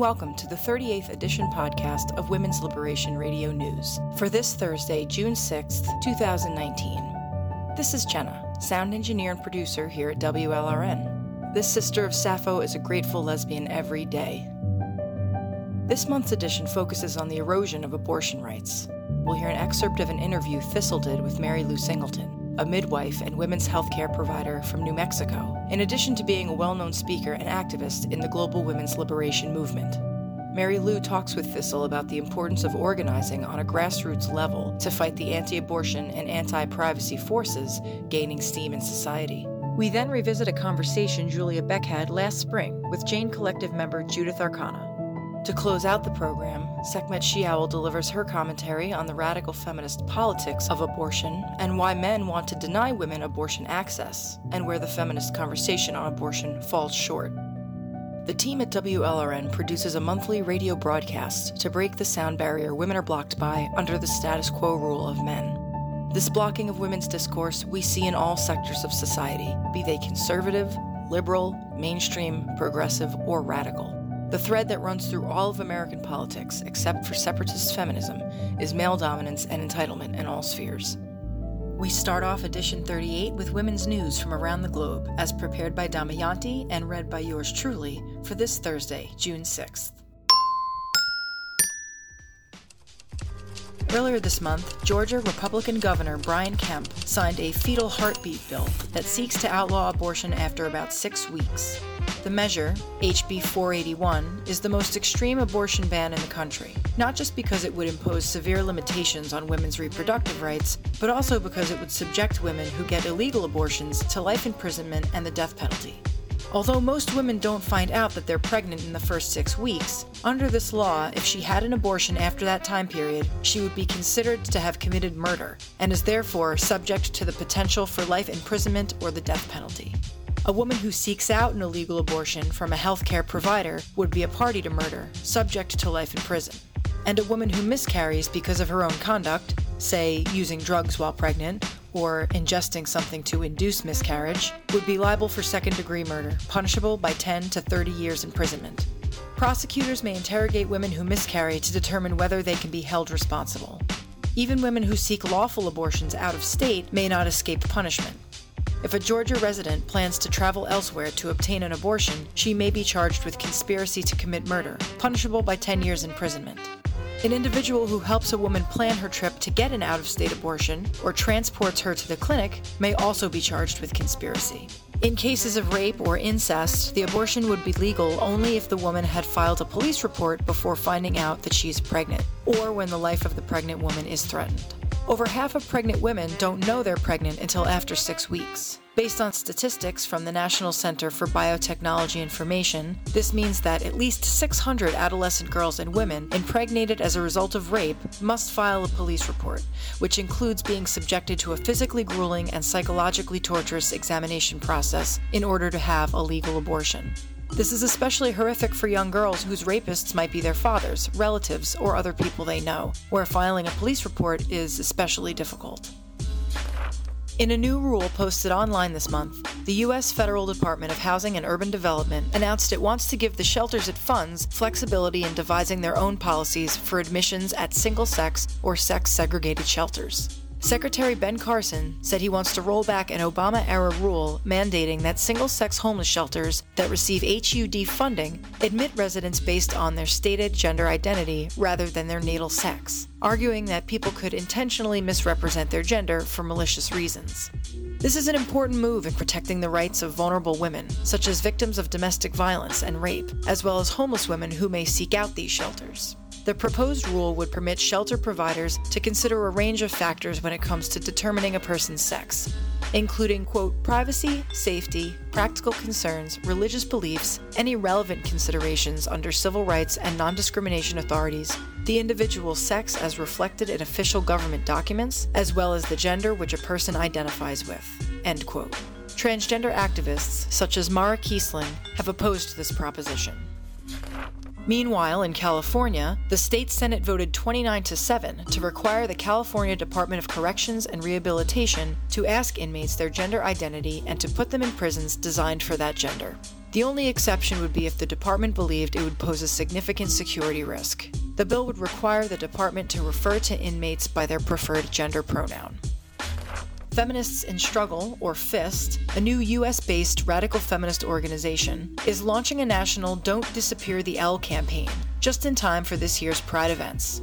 welcome to the 38th edition podcast of Women's Liberation Radio News for this Thursday, June 6th, 2019. This is Jenna, sound engineer and producer here at WLRN. This sister of Sappho is a grateful lesbian every day. This month's edition focuses on the erosion of abortion rights. We'll hear an excerpt of an interview Thistle did with Mary Lou Singleton, a midwife and women's healthcare provider from New Mexico, in addition to being a well known speaker and activist in the global women's liberation movement. Mary Lou talks with Thistle about the importance of organizing on a grassroots level to fight the anti abortion and anti privacy forces gaining steam in society. We then revisit a conversation Julia Beck had last spring with Jane Collective member Judith Arcana. To close out the program, Sekhmet Shiawel delivers her commentary on the radical feminist politics of abortion and why men want to deny women abortion access, and where the feminist conversation on abortion falls short. The team at WLRN produces a monthly radio broadcast to break the sound barrier women are blocked by under the status quo rule of men. This blocking of women's discourse we see in all sectors of society, be they conservative, liberal, mainstream, progressive, or radical. The thread that runs through all of American politics, except for separatist feminism, is male dominance and entitlement in all spheres. We start off edition 38 with women's news from around the globe, as prepared by Damayanti and read by yours truly for this Thursday, June 6th. Earlier this month, Georgia Republican Governor Brian Kemp signed a fetal heartbeat bill that seeks to outlaw abortion after about six weeks. The measure, HB 481, is the most extreme abortion ban in the country, not just because it would impose severe limitations on women's reproductive rights, but also because it would subject women who get illegal abortions to life imprisonment and the death penalty. Although most women don't find out that they're pregnant in the first six weeks, under this law, if she had an abortion after that time period, she would be considered to have committed murder, and is therefore subject to the potential for life imprisonment or the death penalty. A woman who seeks out an illegal abortion from a healthcare provider would be a party to murder, subject to life in prison. And a woman who miscarries because of her own conduct, say using drugs while pregnant, or ingesting something to induce miscarriage, would be liable for second degree murder, punishable by 10 to 30 years imprisonment. Prosecutors may interrogate women who miscarry to determine whether they can be held responsible. Even women who seek lawful abortions out of state may not escape punishment. If a Georgia resident plans to travel elsewhere to obtain an abortion, she may be charged with conspiracy to commit murder, punishable by 10 years imprisonment. An individual who helps a woman plan her trip to get an out of state abortion or transports her to the clinic may also be charged with conspiracy. In cases of rape or incest, the abortion would be legal only if the woman had filed a police report before finding out that she is pregnant, or when the life of the pregnant woman is threatened. Over half of pregnant women don't know they're pregnant until after six weeks. Based on statistics from the National Center for Biotechnology Information, this means that at least 600 adolescent girls and women impregnated as a result of rape must file a police report, which includes being subjected to a physically grueling and psychologically torturous examination process in order to have a legal abortion. This is especially horrific for young girls whose rapists might be their fathers, relatives, or other people they know, where filing a police report is especially difficult. In a new rule posted online this month, the U.S. Federal Department of Housing and Urban Development announced it wants to give the shelters it funds flexibility in devising their own policies for admissions at single sex or sex segregated shelters. Secretary Ben Carson said he wants to roll back an Obama era rule mandating that single sex homeless shelters that receive HUD funding admit residents based on their stated gender identity rather than their natal sex, arguing that people could intentionally misrepresent their gender for malicious reasons. This is an important move in protecting the rights of vulnerable women, such as victims of domestic violence and rape, as well as homeless women who may seek out these shelters. The proposed rule would permit shelter providers to consider a range of factors when it comes to determining a person's sex, including, quote, privacy, safety, practical concerns, religious beliefs, any relevant considerations under civil rights and non discrimination authorities, the individual's sex as reflected in official government documents, as well as the gender which a person identifies with, end quote. Transgender activists, such as Mara Keisling, have opposed this proposition. Meanwhile, in California, the state Senate voted 29 to 7 to require the California Department of Corrections and Rehabilitation to ask inmates their gender identity and to put them in prisons designed for that gender. The only exception would be if the department believed it would pose a significant security risk. The bill would require the department to refer to inmates by their preferred gender pronoun. Feminists in Struggle, or FIST, a new US based radical feminist organization, is launching a national Don't Disappear the L campaign, just in time for this year's Pride events.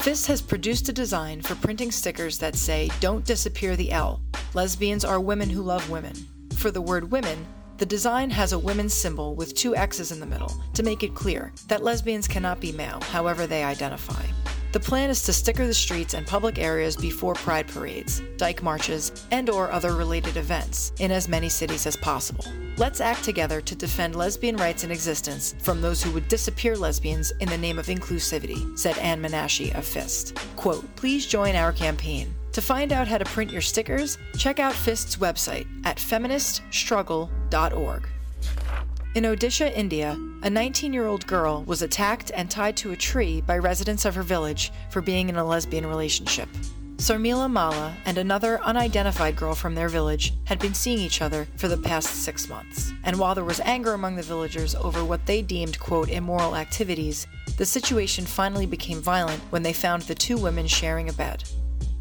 FIST has produced a design for printing stickers that say, Don't Disappear the L. Lesbians are women who love women. For the word women, the design has a women's symbol with two X's in the middle to make it clear that lesbians cannot be male, however they identify. The plan is to sticker the streets and public areas before pride parades, dyke marches, and or other related events in as many cities as possible. Let's act together to defend lesbian rights in existence from those who would disappear lesbians in the name of inclusivity, said Ann Menasche of FIST. Quote, please join our campaign. To find out how to print your stickers, check out FIST's website at feministstruggle.org. In Odisha, India, a 19 year old girl was attacked and tied to a tree by residents of her village for being in a lesbian relationship. Sarmila Mala and another unidentified girl from their village had been seeing each other for the past six months. And while there was anger among the villagers over what they deemed, quote, immoral activities, the situation finally became violent when they found the two women sharing a bed.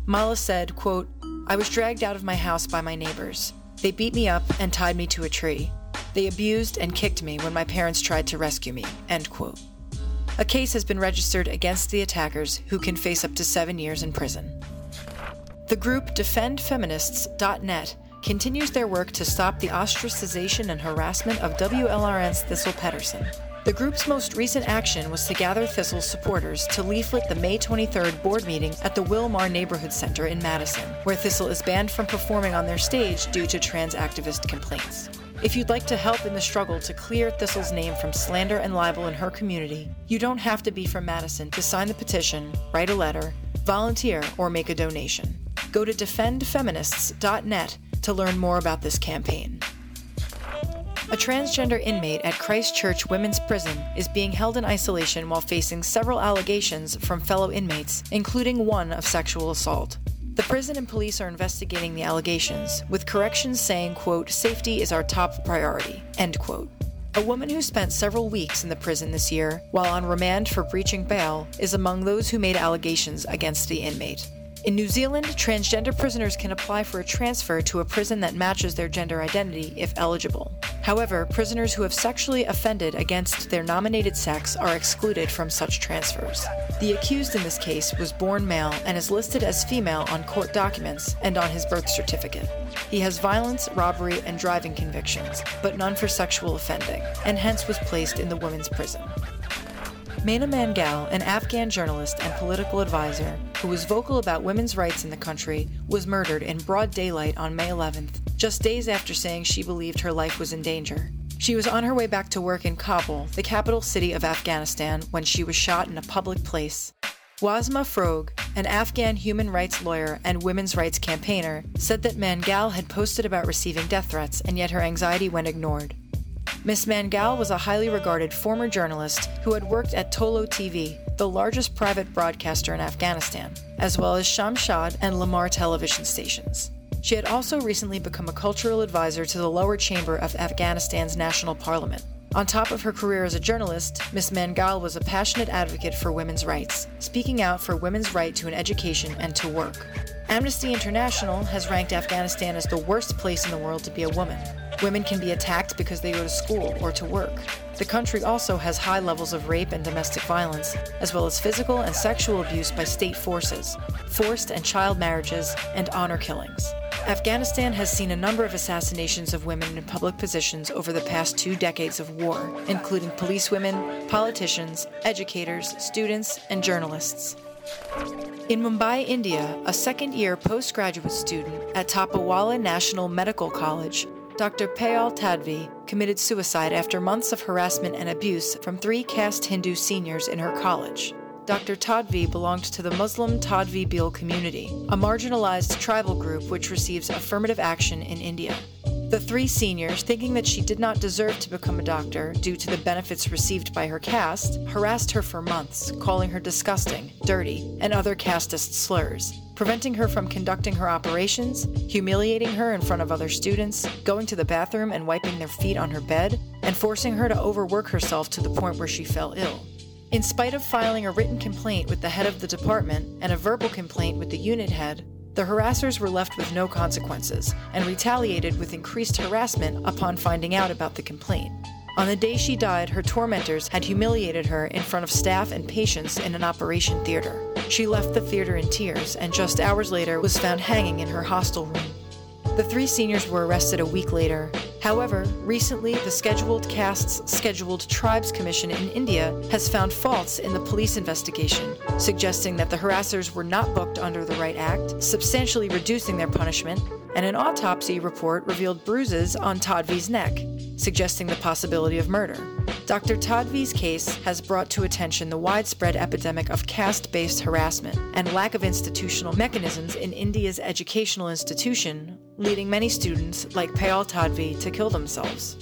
Mala said, quote, I was dragged out of my house by my neighbors. They beat me up and tied me to a tree. They abused and kicked me when my parents tried to rescue me. End quote. A case has been registered against the attackers, who can face up to seven years in prison. The group DefendFeminists.net continues their work to stop the ostracization and harassment of WLRN's Thistle Pettersen. The group's most recent action was to gather Thistle's supporters to leaflet the May 23rd board meeting at the Wilmar Neighborhood Center in Madison, where Thistle is banned from performing on their stage due to trans activist complaints. If you'd like to help in the struggle to clear Thistle's name from slander and libel in her community, you don't have to be from Madison to sign the petition, write a letter, volunteer, or make a donation. Go to defendfeminists.net to learn more about this campaign. A transgender inmate at Christchurch Women's Prison is being held in isolation while facing several allegations from fellow inmates, including one of sexual assault. The prison and police are investigating the allegations, with corrections saying, quote, safety is our top priority, end quote. A woman who spent several weeks in the prison this year while on remand for breaching bail is among those who made allegations against the inmate. In New Zealand, transgender prisoners can apply for a transfer to a prison that matches their gender identity if eligible. However, prisoners who have sexually offended against their nominated sex are excluded from such transfers. The accused in this case was born male and is listed as female on court documents and on his birth certificate. He has violence, robbery, and driving convictions, but none for sexual offending, and hence was placed in the women's prison. Meena Mangal, an Afghan journalist and political advisor who was vocal about women's rights in the country, was murdered in broad daylight on May 11th, just days after saying she believed her life was in danger. She was on her way back to work in Kabul, the capital city of Afghanistan, when she was shot in a public place. Wazhma Frogh, an Afghan human rights lawyer and women's rights campaigner, said that Mangal had posted about receiving death threats and yet her anxiety went ignored. Miss Mangal was a highly regarded former journalist who had worked at Tolo TV, the largest private broadcaster in Afghanistan, as well as Shamshad and Lemar television stations. She had also recently become a cultural advisor to the lower chamber of Afghanistan's national parliament. On top of her career as a journalist, Miss Mangal was a passionate advocate for women's rights, speaking out for women's right to an education and to work. Amnesty International has ranked Afghanistan as the worst place in the world to be a woman. Women can be attacked because they go to school or to work. The country also has high levels of rape and domestic violence, as well as physical and sexual abuse by state forces, forced and child marriages, and honor killings. Afghanistan has seen a number of assassinations of women in public positions over the past two decades of war, including policewomen, politicians, educators, students, and journalists. In Mumbai, India, a second year postgraduate student at Topiwala National Medical College, Dr. Payal Tadvi committed suicide after months of harassment and abuse from three caste Hindu seniors in her college. Dr. Tadvi belonged to the Muslim Tadvi Bhil community, a marginalized tribal group which receives affirmative action in India. The three seniors, thinking that she did not deserve to become a doctor due to the benefits received by her caste, harassed her for months, calling her disgusting, dirty, and other casteist slurs, preventing her from conducting her operations, humiliating her in front of other students, going to the bathroom and wiping their feet on her bed, and forcing her to overwork herself to the point where she fell ill. In spite of filing a written complaint with the head of the department and a verbal complaint with the unit head, the harassers were left with no consequences and retaliated with increased harassment upon finding out about the complaint. On the day she died, her tormentors had humiliated her in front of staff and patients in an operation theater. She left the theater in tears and just hours later was found hanging in her hostel room. The three seniors were arrested a week later. However, recently, the Scheduled Castes Scheduled Tribes Commission in India has found faults in the police investigation, suggesting that the harassers were not booked under the right act, substantially reducing their punishment, and an autopsy report revealed bruises on Tadvi's neck, suggesting the possibility of murder. Dr. Tadvi's case has brought to attention the widespread epidemic of caste based harassment and lack of institutional mechanisms in India's educational institution, leading many students, like Payal Tadvi, to kill themselves.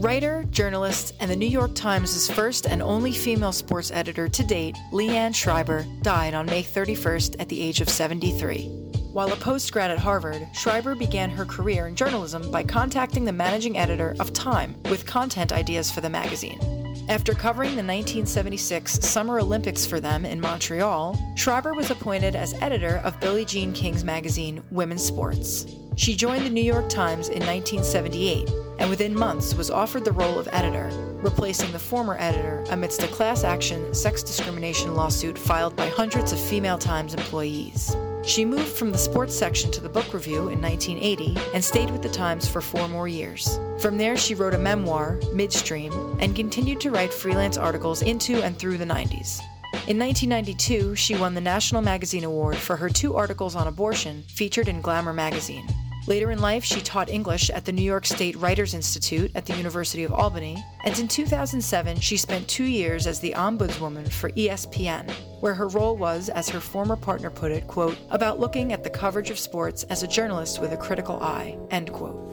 Writer, journalist, and the New York Times' first and only female sports editor to date, Le Anne Schreiber, died on May 31st at the age of 73. While a postgrad at Harvard, Schreiber began her career in journalism by contacting the managing editor of Time with content ideas for the magazine. After covering the 1976 Summer Olympics for them in Montreal, Schreiber was appointed as editor of Billie Jean King's magazine Women's Sports. She joined the New York Times in 1978 and within months was offered the role of editor, replacing the former editor amidst a class action sex discrimination lawsuit filed by hundreds of female Times employees. She moved from the sports section to the book review in 1980 and stayed with the Times for four more years. From there, she wrote a memoir, Midstream, and continued to write freelance articles into and through the 90s. In 1992, she won the National Magazine Award for her two articles on abortion featured in Glamour magazine. Later in life, she taught English at the New York State Writers Institute at the University of Albany, and in 2007, she spent two years as the ombudswoman for ESPN, where her role was, as her former partner put it, quote, about looking at the coverage of sports as a journalist with a critical eye, end quote.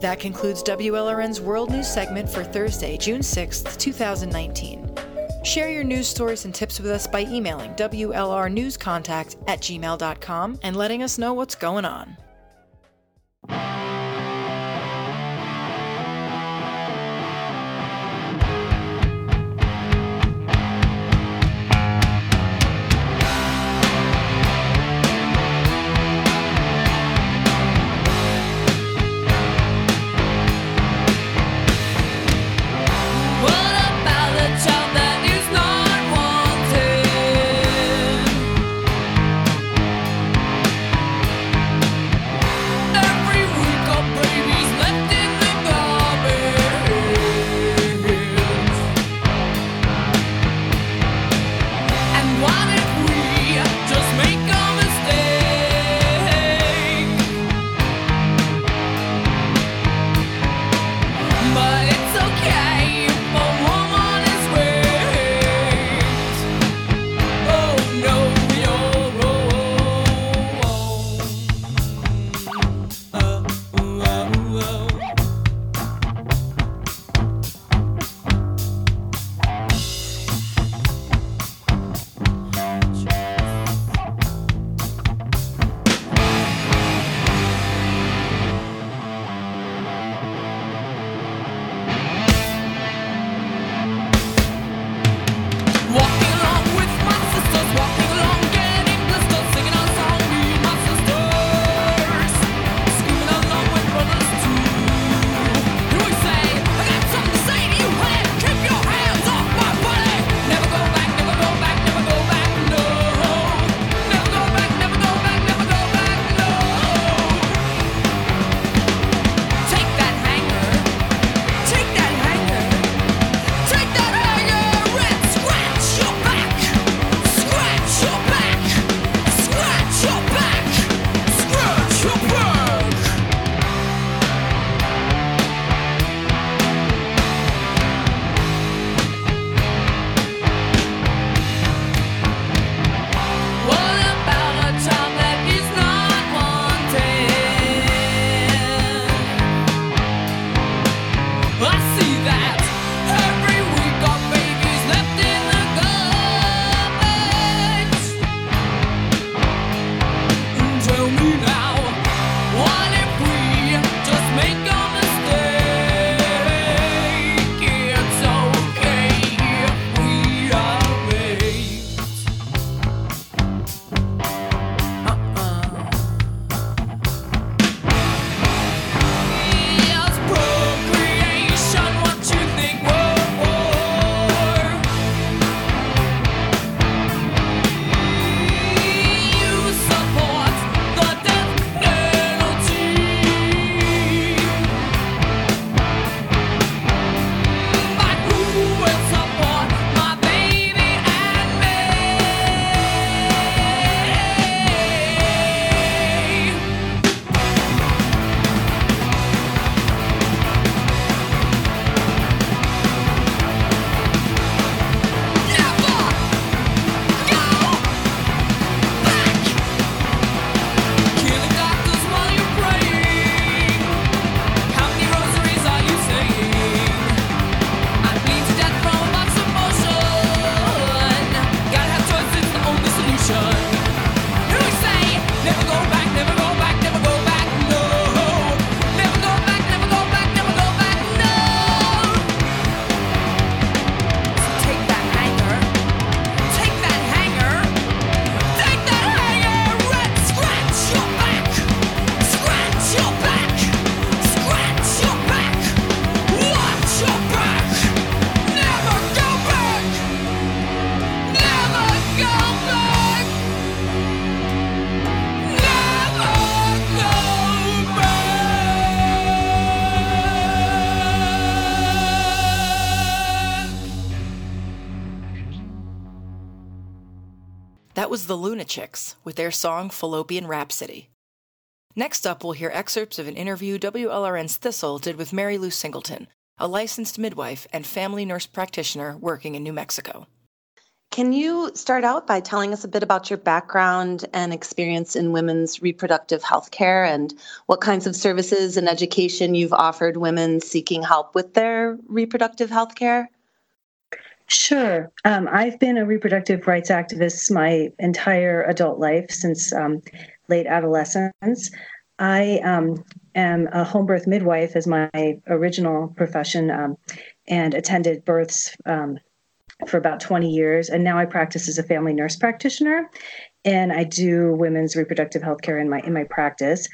That concludes WLRN's World News segment for Thursday, June 6th, 2019. Share your news stories and tips with us by emailing WLRNewsContact at gmail.com and letting us know what's going on. What Lunachicks with their song Fallopian Rhapsody. Next up, we'll hear excerpts of an interview WLRN's Thistle did with Mary Lou Singleton, a licensed midwife and family nurse practitioner working in New Mexico. Can you start out by telling us a bit about your background and experience in women's reproductive health care and what kinds of services and education you've offered women seeking help with their reproductive health care? Sure. Um, I've been a reproductive rights activist my entire adult life since um, late adolescence. I um, am a home birth midwife as my original profession um, and attended births um, for about 20 years. And now I practice as a family nurse practitioner and I do women's reproductive health care in my in my practice.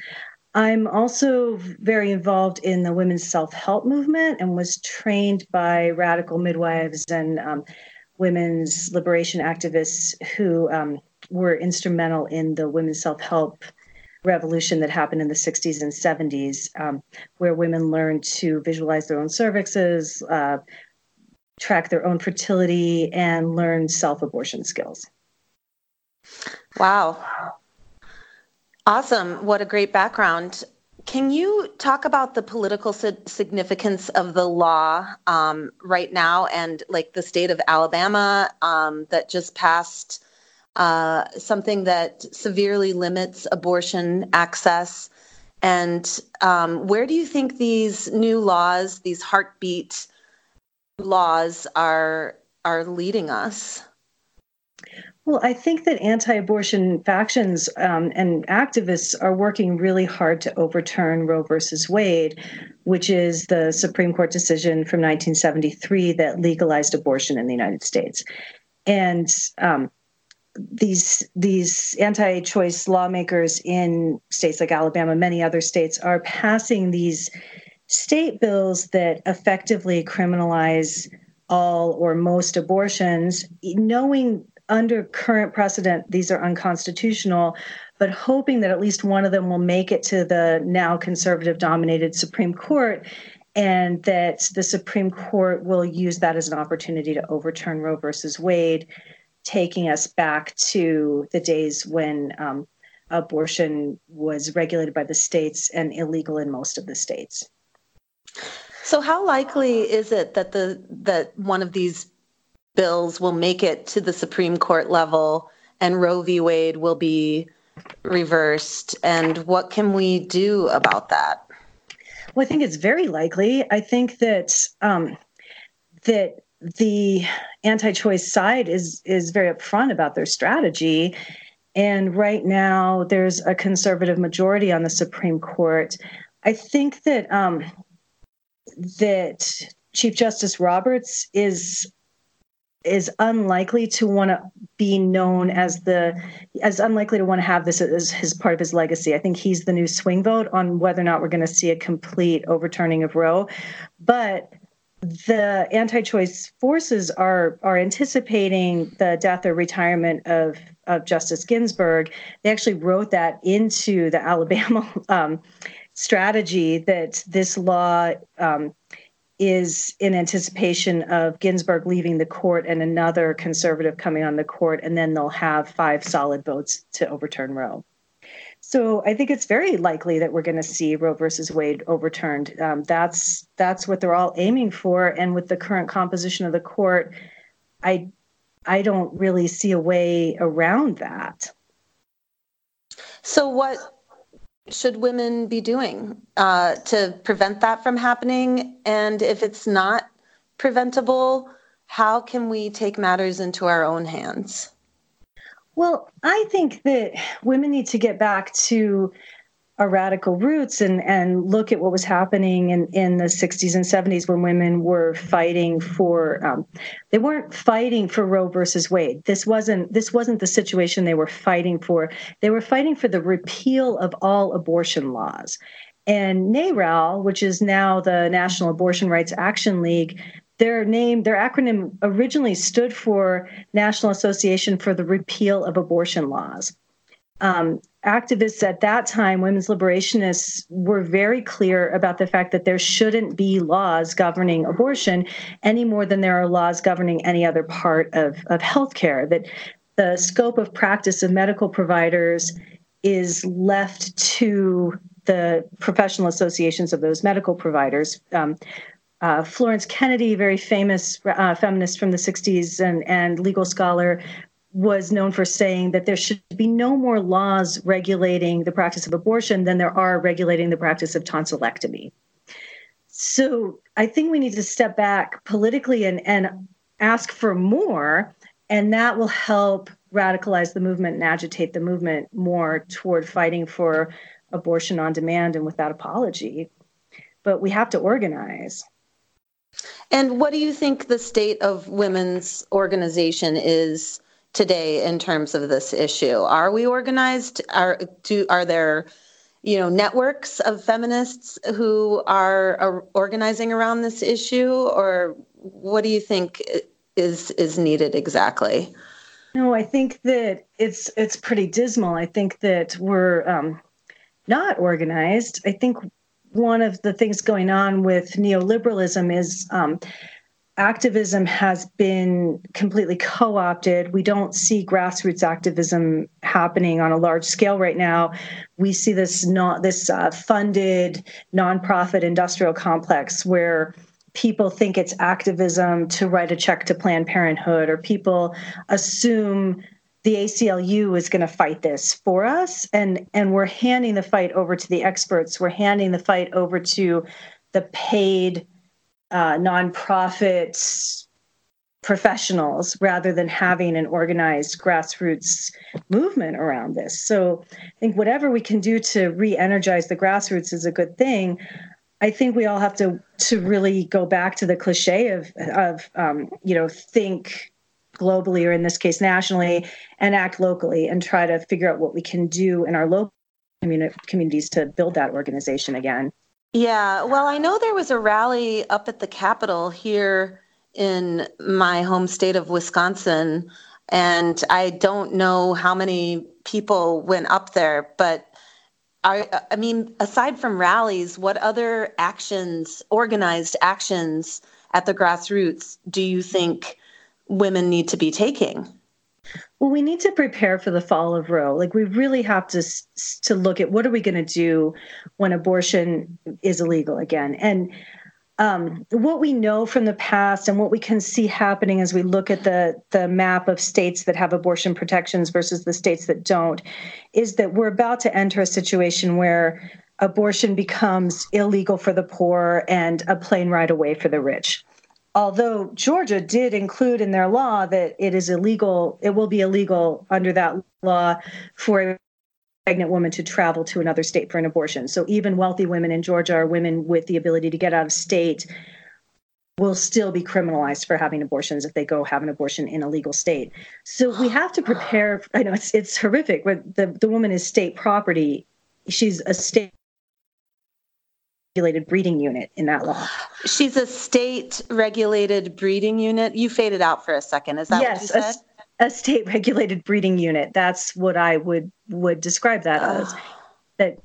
I'm also very involved in the women's self help movement and was trained by radical midwives and um, women's liberation activists who um, were instrumental in the women's self help revolution that happened in the 60s and 70s, um, where women learned to visualize their own cervixes, uh, track their own fertility, and learn self abortion skills. Wow. Awesome. What a great background. Can you talk about the political significance of the law um, right now and like the state of Alabama um, that just passed uh, something that severely limits abortion access? And um, where do you think these new laws, these heartbeat laws, are are leading us? Well, I think that anti abortion factions um, and activists are working really hard to overturn Roe versus Wade, which is the Supreme Court decision from 1973 that legalized abortion in the United States. And um, these these anti-choice lawmakers in states like Alabama, many other states, are passing these state bills that effectively criminalize all or most abortions, knowing under current precedent, these are unconstitutional, but hoping that at least one of them will make it to the now conservative dominated Supreme Court and that the Supreme Court will use that as an opportunity to overturn Roe versus Wade, taking us back to the days when um, abortion was regulated by the states and illegal in most of the states. So, how likely is it that the that one of these bills will make it to the Supreme Court level and Roe v. Wade will be reversed? And what can we do about that? Well, I think it's very likely. I think that um, that the anti-choice side is is very upfront about their strategy. And right now, there's a conservative majority on the Supreme Court. I think that um, that Chief Justice Roberts is is unlikely to want to be known as the as unlikely to want to have this as his part of his legacy. I think he's the new swing vote on whether or not we're going to see a complete overturning of Roe. But the anti-choice forces are are anticipating the death or retirement of of Justice Ginsburg. They actually wrote that into the Alabama um, strategy that this law um, is in anticipation of Ginsburg leaving the court and another conservative coming on the court, and then they'll have five solid votes to overturn Roe. So I think it's very likely that we're going to see Roe versus Wade overturned. Um, that's that's what they're all aiming for, and with the current composition of the court, I I don't really see a way around that. So what should women be doing uh, to prevent that from happening? And if it's not preventable, how can we take matters into our own hands? Well, I think that women need to get back to our radical roots and and look at what was happening in in the 60s and 70s when women were fighting for um, they weren't fighting for Roe versus Wade. This wasn't this wasn't the situation they were fighting for. They were fighting for the repeal of all abortion laws. And NARAL, which is now the National Abortion Rights Action League, their name, their acronym originally stood for National Association for the Repeal of Abortion Laws. Um, activists at that time, women's liberationists, were very clear about the fact that there shouldn't be laws governing abortion any more than there are laws governing any other part of, of healthcare. That the scope of practice of medical providers is left to the professional associations of those medical providers. Um, uh, Florence Kennedy, very famous uh, feminist from the 60s and, and legal scholar, was known for saying that there should be no more laws regulating the practice of abortion than there are regulating the practice of tonsillectomy. So I think we need to step back politically and, and ask for more, and that will help radicalize the movement and agitate the movement more toward fighting for abortion on demand and without apology. But we have to organize. And what do you think the state of women's organization is today in terms of this issue? Are we organized? Are do are there you know networks of feminists who are, are organizing around this issue or what do you think is is needed exactly? No, I think that it's it's pretty dismal. I think that we're um, not organized. I think one of the things going on with neoliberalism is um, activism has been completely co-opted. We don't see grassroots activism happening on a large scale right now. We see this not this uh, funded nonprofit industrial complex where people think it's activism to write a check to Planned Parenthood, or people assume the ACLU is going to fight this for us, and and we're handing the fight over to the experts. We're handing the fight over to the paid uh, nonprofit professionals rather than having an organized grassroots movement around this. So I think whatever we can do to re-energize the grassroots is a good thing. I think we all have to to really go back to the cliche of of um, you know think globally or in this case nationally and act locally and try to figure out what we can do in our local communi- communities to build that organization again. Yeah, well, I know there was a rally up at the Capitol here in my home state of Wisconsin, and I don't know how many people went up there, but I, I mean, aside from rallies, what other actions, organized actions at the grassroots, do you think women need to be taking? Well, we need to prepare for the fall of Roe. Like we really have to to look at what are we going to do when abortion is illegal again, and um, what we know from the past and what we can see happening as we look at the the map of states that have abortion protections versus the states that don't, is that we're about to enter a situation where abortion becomes illegal for the poor and a plane ride away for the rich although Georgia did include in their law that it is illegal, it will be illegal under that law for a pregnant woman to travel to another state for an abortion. So even wealthy women in Georgia or women with the ability to get out of state will still be criminalized for having abortions if they go have an abortion in a legal state. So we have to prepare. I know it's it's horrific, but the, the woman is state property. She's a state regulated breeding unit in that law. She's a state regulated breeding unit. You faded out for a second. Is that yes, what you said? A, a state regulated breeding unit. That's what I would would describe that oh. as. That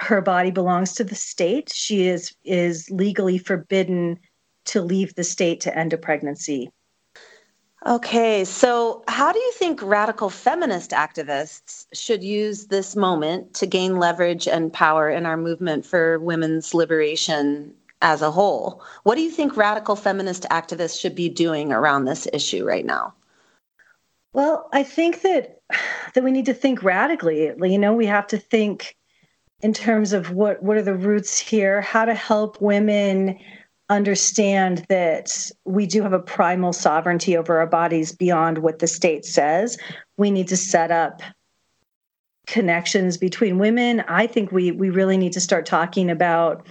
her body belongs to the state. She is is legally forbidden to leave the state to end a pregnancy. Okay, so how do you think radical feminist activists should use this moment to gain leverage and power in our movement for women's liberation as a whole? What do you think radical feminist activists should be doing around this issue right now? Well, I think that that we need to think radically. You know, we have to think in terms of what what are the roots here, how to help women understand that we do have a primal sovereignty over our bodies beyond what the state says. We need to set up connections between women. I think we we really need to start talking about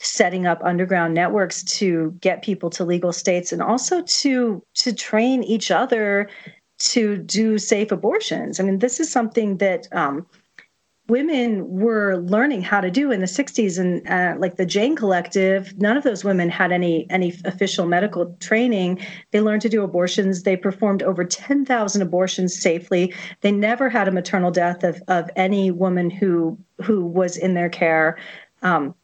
setting up underground networks to get people to legal states and also to to train each other to do safe abortions. I mean, this is something that um, women were learning how to do in the 60s and uh, like the jane collective none of those women had any any official medical training they learned to do abortions they performed over 10,000 abortions safely they never had a maternal death of, of any woman who who was in their care um,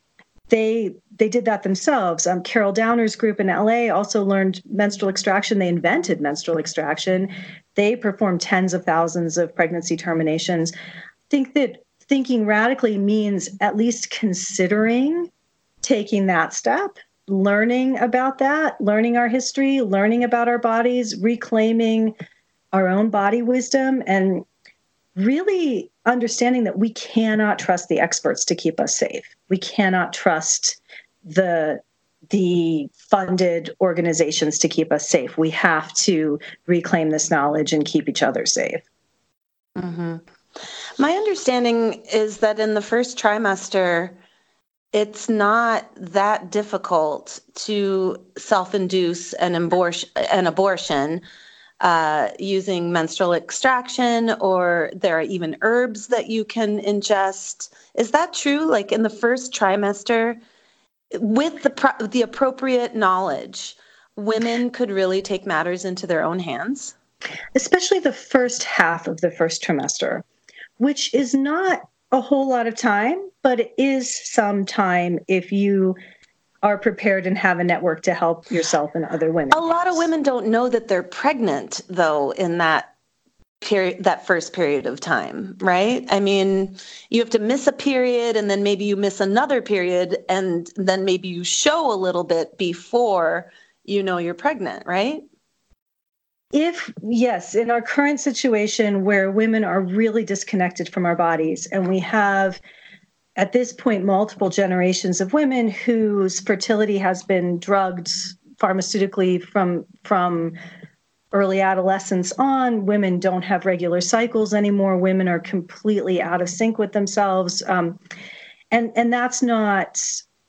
they they did that themselves. Um, Carol Downer's group in LA also learned menstrual extraction. They invented menstrual extraction they performed tens of thousands of pregnancy terminations. I think that thinking radically means at least considering taking that step, learning about that, learning our history, learning about our bodies, reclaiming our own body wisdom, and really understanding that we cannot trust the experts to keep us safe. We cannot trust the the funded organizations to keep us safe. We have to reclaim this knowledge and keep each other safe. Mm-hmm. My understanding is that in the first trimester, it's not that difficult to self-induce an abortion, an abortion uh, using menstrual extraction, or there are even herbs that you can ingest. Is that true? Like in the first trimester, with the pro- the appropriate knowledge, women could really take matters into their own hands. Especially the first half of the first trimester, which is not a whole lot of time, but it is some time if you are prepared and have a network to help yourself and other women. A lot of women don't know that they're pregnant though in that period that first period of time right i mean you have to miss a period and then maybe you miss another period and then maybe you show a little bit before you know you're pregnant right if yes in our current situation where women are really disconnected from our bodies and we have at this point multiple generations of women whose fertility has been drugged pharmaceutically from from early adolescence on. Women don't have regular cycles anymore. Women are completely out of sync with themselves. Um, and, and that's not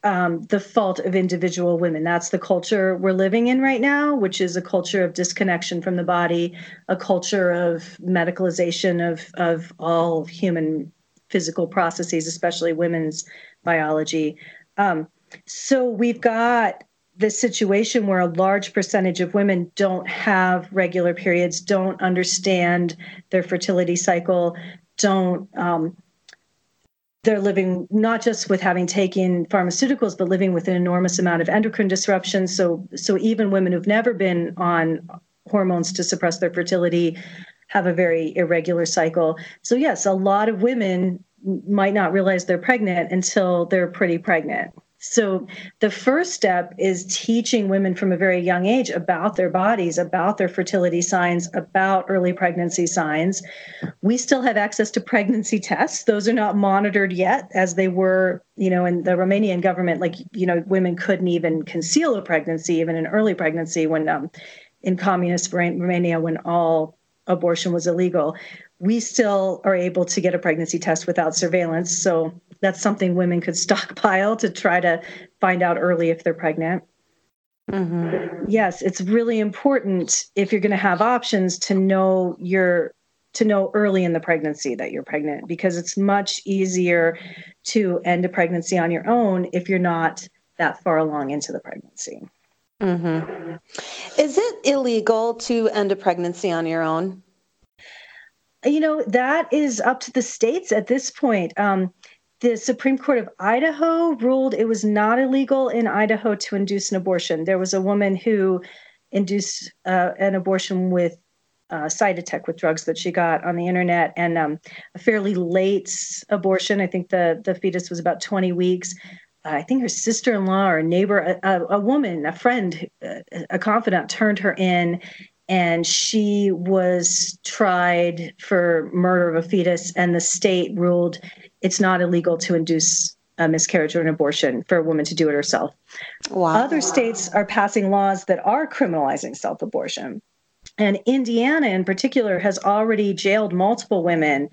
um, the fault of individual women. That's the culture we're living in right now, which is a culture of disconnection from the body, a culture of medicalization of, of all human physical processes, especially women's biology. Um, so we've got this situation where a large percentage of women don't have regular periods, don't understand their fertility cycle, don't um, they're living not just with having taken pharmaceuticals, but living with an enormous amount of endocrine disruption. So, so even women who've never been on hormones to suppress their fertility have a very irregular cycle. So, yes, a lot of women might not realize they're pregnant until they're pretty pregnant. So, the first step is teaching women from a very young age about their bodies, about their fertility signs, about early pregnancy signs. We still have access to pregnancy tests. Those are not monitored yet as they were, you know, in the Romanian government. Like, you know, women couldn't even conceal a pregnancy, even an early pregnancy, when um, in communist Romania, when all abortion was illegal. We still are able to get a pregnancy test without surveillance. So, that's something women could stockpile to try to find out early if they're pregnant. Mm-hmm. Yes, it's really important if you're going to have options to know your to know early in the pregnancy that you're pregnant because it's much easier to end a pregnancy on your own if you're not that far along into the pregnancy. Mm-hmm. Is it illegal to end a pregnancy on your own? You know, that is up to the states at this point. Um, the Supreme Court of Idaho ruled it was not illegal in Idaho to induce an abortion. There was a woman who induced uh, an abortion with uh, Cytotec with drugs that she got on the internet, and um, a fairly late abortion. I think the the fetus was about 20 weeks. Uh, I think her sister-in-law or a neighbor, a, a woman, a friend, a confidant, turned her in, and she was tried for murder of a fetus, and the state ruled it's not illegal to induce a miscarriage or an abortion for a woman to do it herself. Wow. Other states are passing laws that are criminalizing self abortion. And Indiana, in particular, has already jailed multiple women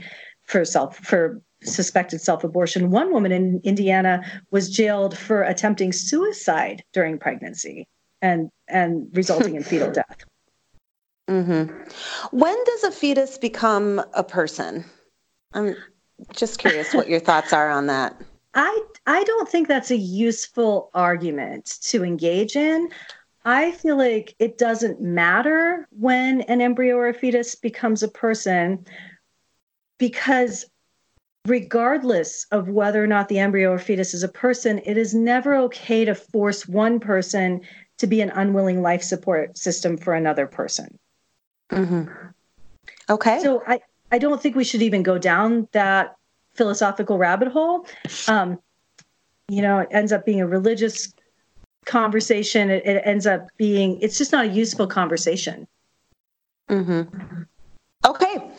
for self for suspected self-abortion. One woman in Indiana was jailed for attempting suicide during pregnancy and and resulting in fetal death. Mm-hmm. When does a fetus become a person? I'm just curious what your thoughts are on that. I I don't think that's a useful argument to engage in. I feel like it doesn't matter when an embryo or a fetus becomes a person because regardless of whether or not the embryo or fetus is a person, it is never okay to force one person to be an unwilling life support system for another person. Mm-hmm. Okay. So I, I don't think we should even go down that philosophical rabbit hole. Um, you know, it ends up being a religious conversation. It, it ends up being, it's just not a useful conversation. Mm-hmm. Okay.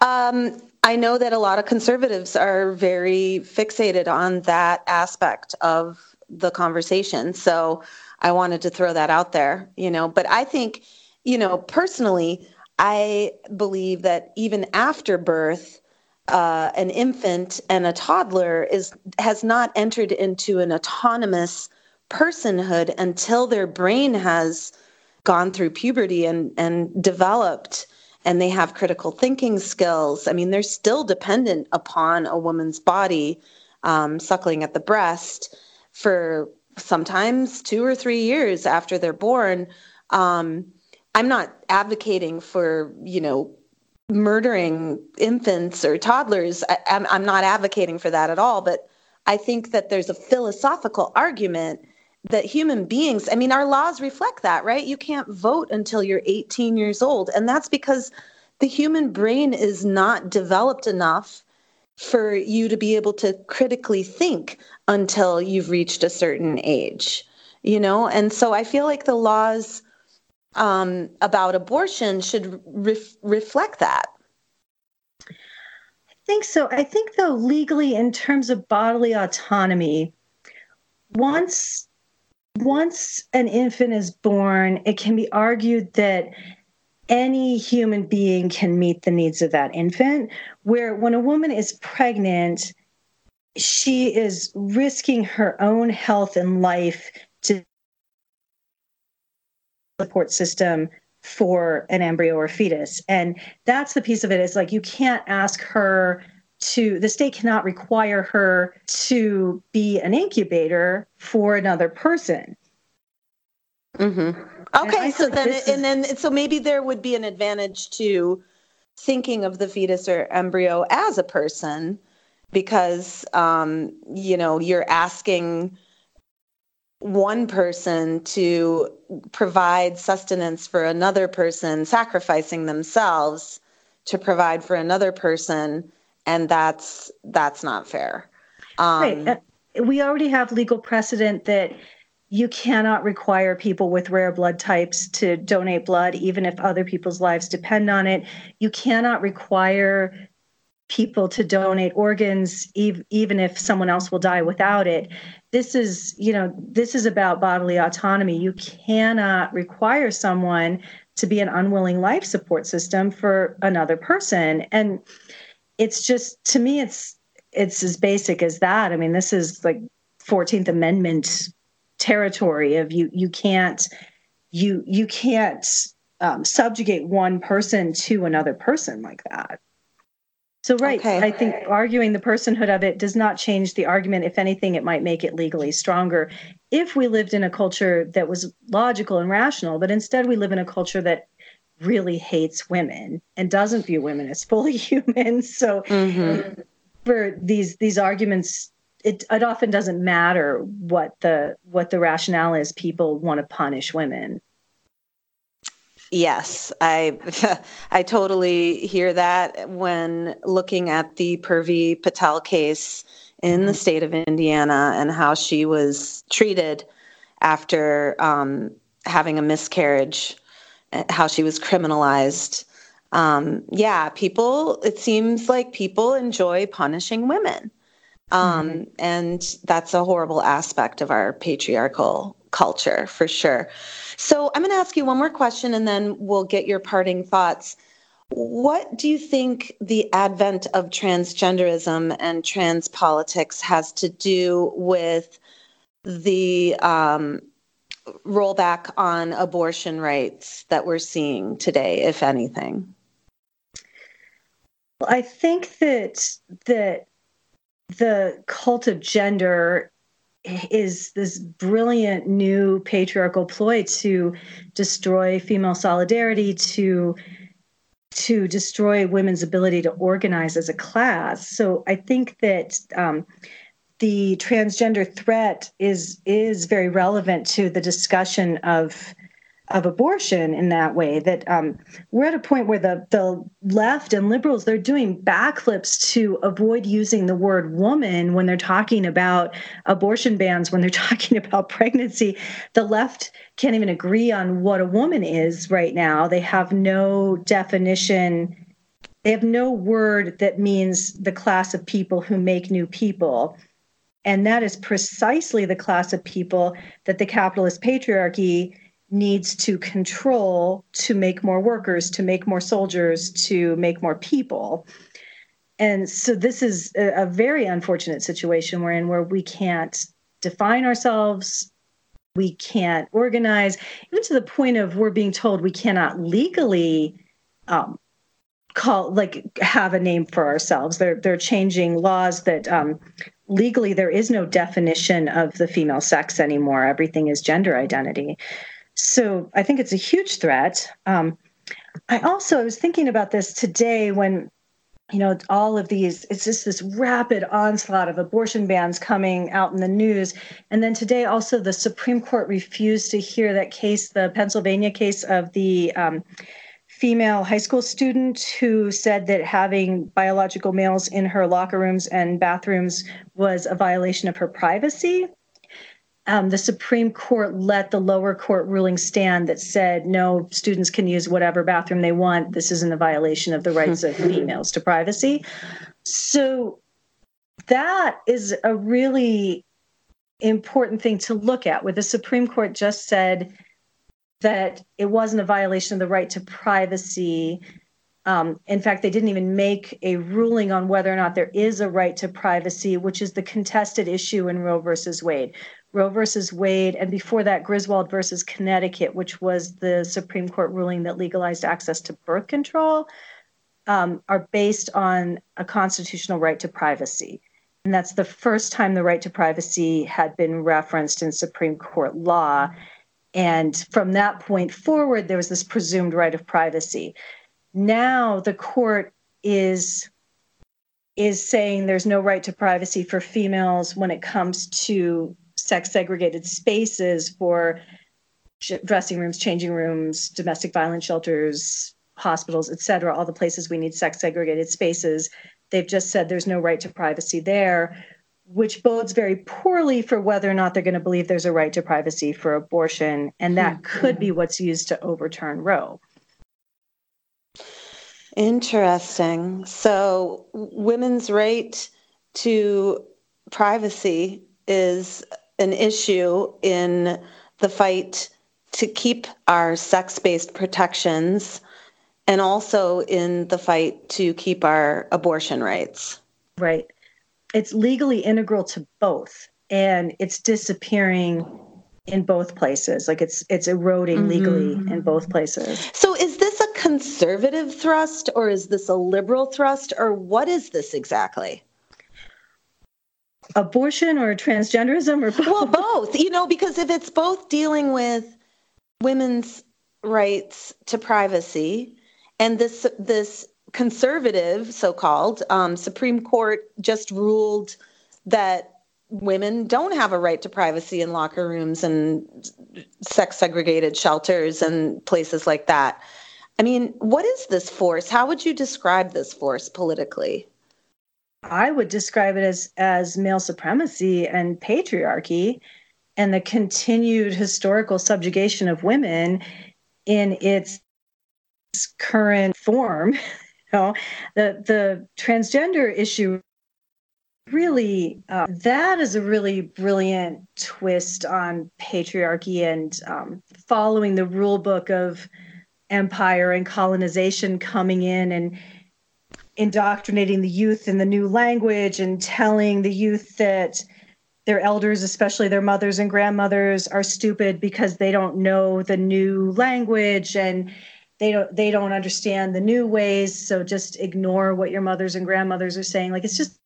Um, I know that a lot of conservatives are very fixated on that aspect of the conversation. So I wanted to throw that out there, you know, but I think, you know, personally, I believe that even after birth, uh, an infant and a toddler is has not entered into an autonomous personhood until their brain has gone through puberty and and developed and they have critical thinking skills. I mean, they're still dependent upon a woman's body um, suckling at the breast for sometimes two or three years after they're born. Um, I'm not advocating for, you know, murdering infants or toddlers. I, I'm, I'm not advocating for that at all. But I think that there's a philosophical argument that human beings, I mean, our laws reflect that, right? You can't vote until you're 18 years old. And that's because the human brain is not developed enough for you to be able to critically think until you've reached a certain age, you know? And so I feel like the laws um, about abortion should ref- reflect that. I think so. I think, though, legally, in terms of bodily autonomy, once once an infant is born, it can be argued that any human being can meet the needs of that infant. Where when a woman is pregnant, she is risking her own health and life support system for an embryo or fetus. And that's the piece of it is like you can't ask her to the state cannot require her to be an incubator for another person. Mm-hmm. Okay, so then and then so maybe there would be an advantage to thinking of the fetus or embryo as a person because um, you know you're asking one person to provide sustenance for another person, sacrificing themselves to provide for another person, and that's that's not fair. Um, right. Uh, we already have legal precedent that you cannot require people with rare blood types to donate blood, even if other people's lives depend on it. You cannot require people to donate organs even if someone else will die without it. This is you know this is about bodily autonomy. You cannot require someone to be an unwilling life support system for another person. And it's just to me it's it's as basic as that. I mean this is like 14th amendment territory of you you can't you you can't um, subjugate one person to another person like that so, right, okay. I think arguing the personhood of it does not change the argument. If anything, it might make it legally stronger. If we lived in a culture that was logical and rational, but instead we live in a culture that really hates women and doesn't view women as fully human. So, mm-hmm. for these these arguments, it it often doesn't matter what the what the rationale is. People want to punish women. Yes, I I totally hear that when looking at the Purvi Patel case in the mm-hmm. state of Indiana and how she was treated after um, having a miscarriage, eh, how she was criminalized. Um, yeah, people. It seems like people enjoy punishing women, um, mm-hmm. and that's a horrible aspect of our patriarchal culture for sure. So I'm going to ask you one more question and then we'll get your parting thoughts. What do you think the advent of transgenderism and trans politics has to do with the um, rollback on abortion rights that we're seeing today, if anything? Well, I think that that the cult of gender is this brilliant new patriarchal ploy to destroy female solidarity to to destroy women's ability to organize as a class. So i think that um, the transgender threat is is very relevant to the discussion of of abortion in that way that um, we're at a point where the, the left and liberals they're doing backflips to avoid using the word woman when they're talking about abortion bans when they're talking about pregnancy. The left can't even agree on what a woman is right now. They have no definition. They have no word that means the class of people who make new people. And that is precisely the class of people that the capitalist patriarchy needs to control to make more workers, to make more soldiers, to make more people. And so this is a, a very unfortunate situation we're in where we can't define ourselves, we can't organize, even to the point of we're being told we cannot legally um, call like have a name for ourselves. They're they're changing laws that um, legally there is no definition of the female sex anymore. Everything is gender identity. So I think it's a huge threat. Um, I also I was thinking about this today when you know all of these it's just this rapid onslaught of abortion bans coming out in the news and then today also the supreme court refused to hear that case the pennsylvania case of the um, female high school student who said that having biological males in her locker rooms and bathrooms was a violation of her privacy um, the Supreme Court let the lower court ruling stand that said no, students can use whatever bathroom they want. This isn't a violation of the rights of females to privacy. So that is a really important thing to look at, where the Supreme Court just said that it wasn't a violation of the right to privacy. Um, in fact, they didn't even make a ruling on whether or not there is a right to privacy, which is the contested issue in Roe versus Wade. Roe versus Wade, and before that, Griswold versus Connecticut, which was the Supreme Court ruling that legalized access to birth control, um, are based on a constitutional right to privacy. And that's the first time the right to privacy had been referenced in Supreme Court law. And from that point forward, there was this presumed right of privacy. Now the court is is saying there's no right to privacy for females when it comes to sex segregated spaces for dressing rooms, changing rooms, domestic violence shelters, hospitals, et cetera, all the places we need sex segregated spaces. They've just said there's no right to privacy there, which bodes very poorly for whether or not they're going to believe there's a right to privacy for abortion. And that mm-hmm. could be what's used to overturn Roe. Interesting. So, women's right to privacy is an issue in the fight to keep our sex based protections and also in the fight to keep our abortion rights. Right. It's legally integral to both and it's disappearing in both places like it's it's eroding mm-hmm. legally in both places so is this a conservative thrust or is this a liberal thrust or what is this exactly abortion or transgenderism or both? Well, both. You know, because if it's both dealing with women's rights to privacy and this this conservative so-called um, Supreme Court just ruled that women don't have a right to privacy in locker rooms and sex segregated shelters and places like that. I mean, what is this force? How would you describe this force politically? I would describe it as as male supremacy and patriarchy and the continued historical subjugation of women in its current form. you know, the the transgender issue really uh, that is a really brilliant twist on patriarchy and um, following the rule book of empire and colonization coming in and indoctrinating the youth in the new language and telling the youth that their elders, especially their mothers and grandmothers, are stupid because they don't know the new language and they don't they don't understand the new ways. So just ignore what your mothers and grandmothers are saying. Like it's just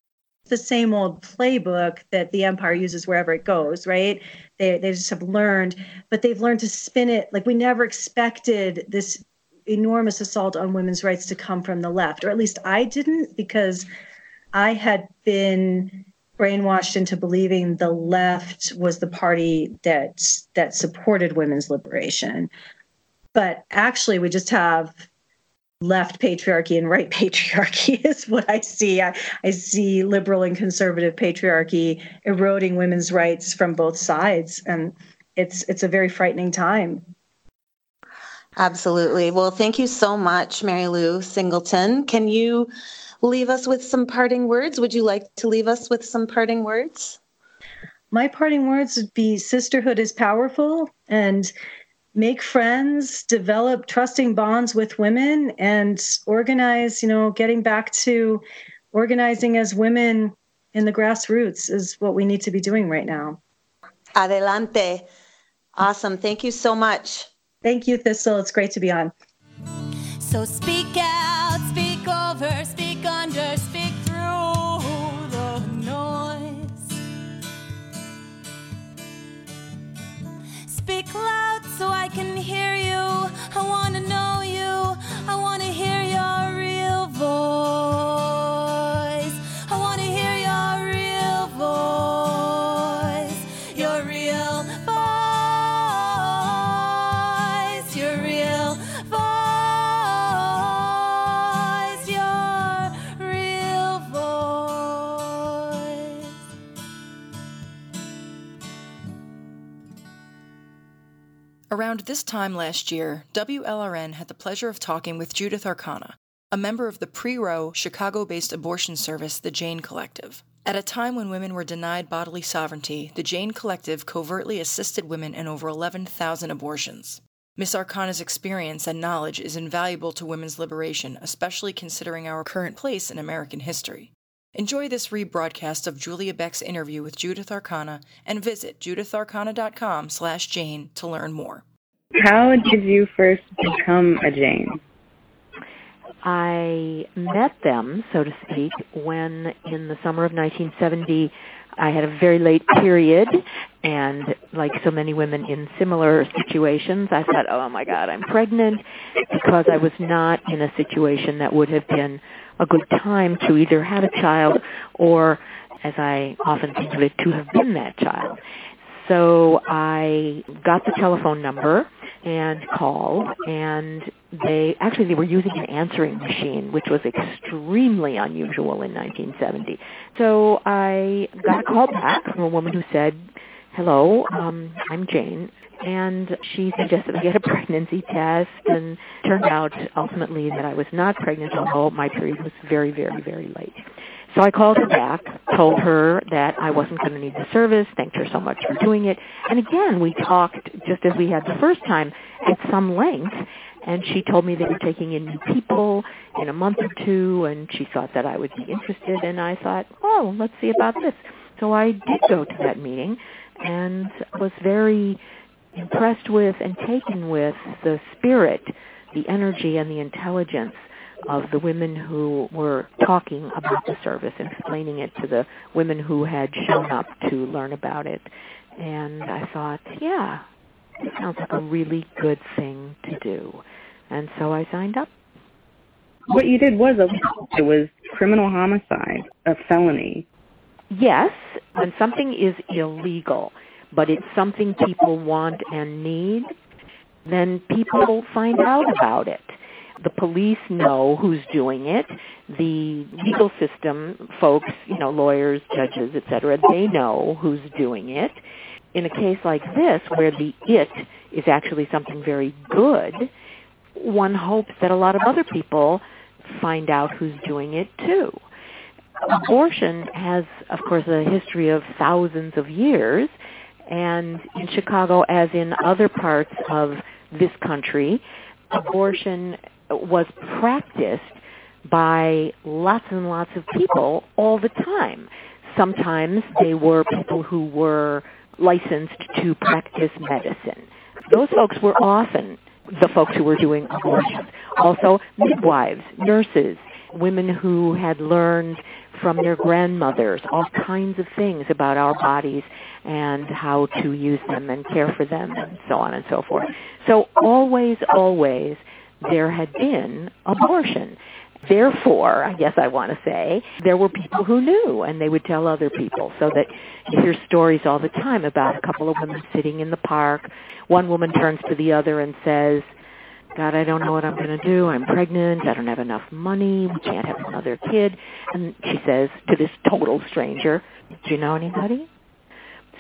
the same old playbook that the empire uses wherever it goes, right? They they just have learned, but they've learned to spin it like we never expected this enormous assault on women's rights to come from the left, or at least I didn't, because I had been brainwashed into believing the left was the party that that supported women's liberation. but actually we just have left patriarchy and right patriarchy is what I see. I, I see liberal and conservative patriarchy eroding women's rights from both sides, and it's it's a very frightening time. Absolutely. Well, thank you so much, Mary Lou Singleton. Can you leave us with some parting words? Would you like to leave us with some parting words? My parting words would be sisterhood is powerful and make friends, develop trusting bonds with women, and organize, you know, getting back to organizing as women in the grassroots is what we need to be doing right now. Adelante. Awesome. Thank you so much. Thank you, Thistle. It's great to be on. So speak out, speak over, speak under, speak through the noise. Speak loud so I can hear you. Around this time last year, WLRN had the pleasure of talking with Judith Arcana, a member of the pre Roe Chicago based abortion service, the Jane Collective. At a time when women were denied bodily sovereignty, the Jane Collective covertly assisted women in over 11,000 abortions. Miss Arcana's experience and knowledge is invaluable to women's liberation, especially considering our current place in American history. Enjoy this rebroadcast of Julia Beck's interview with Judith Arcana and visit juditharcana.com slash Jane to learn more. How did you first become a Jane? I met them, so to speak, when in the summer of 1970 I had a very late period, and like so many women in similar situations, I thought, oh my God, I'm pregnant, because I was not in a situation that would have been a good time to either have a child or, as I often think of it, to have been that child. So I got the telephone number and called and they actually they were using an answering machine which was extremely unusual in 1970 so i got a call back from a woman who said hello um i'm jane and she suggested I get a pregnancy test and turned out ultimately that I was not pregnant although my period was very very very late so I called her back, told her that I wasn't going to need the service, thanked her so much for doing it. And again, we talked just as we had the first time at some length. And she told me they were taking in new people in a month or two, and she thought that I would be interested. And I thought, oh, let's see about this. So I did go to that meeting and was very impressed with and taken with the spirit, the energy, and the intelligence of the women who were talking about the service and explaining it to the women who had shown up to learn about it. And I thought, yeah, it sounds like a really good thing to do. And so I signed up. What you did was illegal. It was criminal homicide, a felony. Yes, when something is illegal, but it's something people want and need, then people find out about it the police know who's doing it. The legal system folks, you know, lawyers, judges, etc., they know who's doing it. In a case like this, where the it is actually something very good, one hopes that a lot of other people find out who's doing it too. Abortion has, of course, a history of thousands of years, and in Chicago, as in other parts of this country, abortion was practiced by lots and lots of people all the time. Sometimes they were people who were licensed to practice medicine. Those folks were often the folks who were doing abortions. Also, midwives, nurses, women who had learned from their grandmothers all kinds of things about our bodies and how to use them and care for them and so on and so forth. So always, always, there had been abortion. Therefore, I guess I want to say, there were people who knew and they would tell other people so that you hear stories all the time about a couple of women sitting in the park. One woman turns to the other and says, God, I don't know what I'm going to do. I'm pregnant. I don't have enough money. We can't have another kid. And she says to this total stranger, Do you know anybody?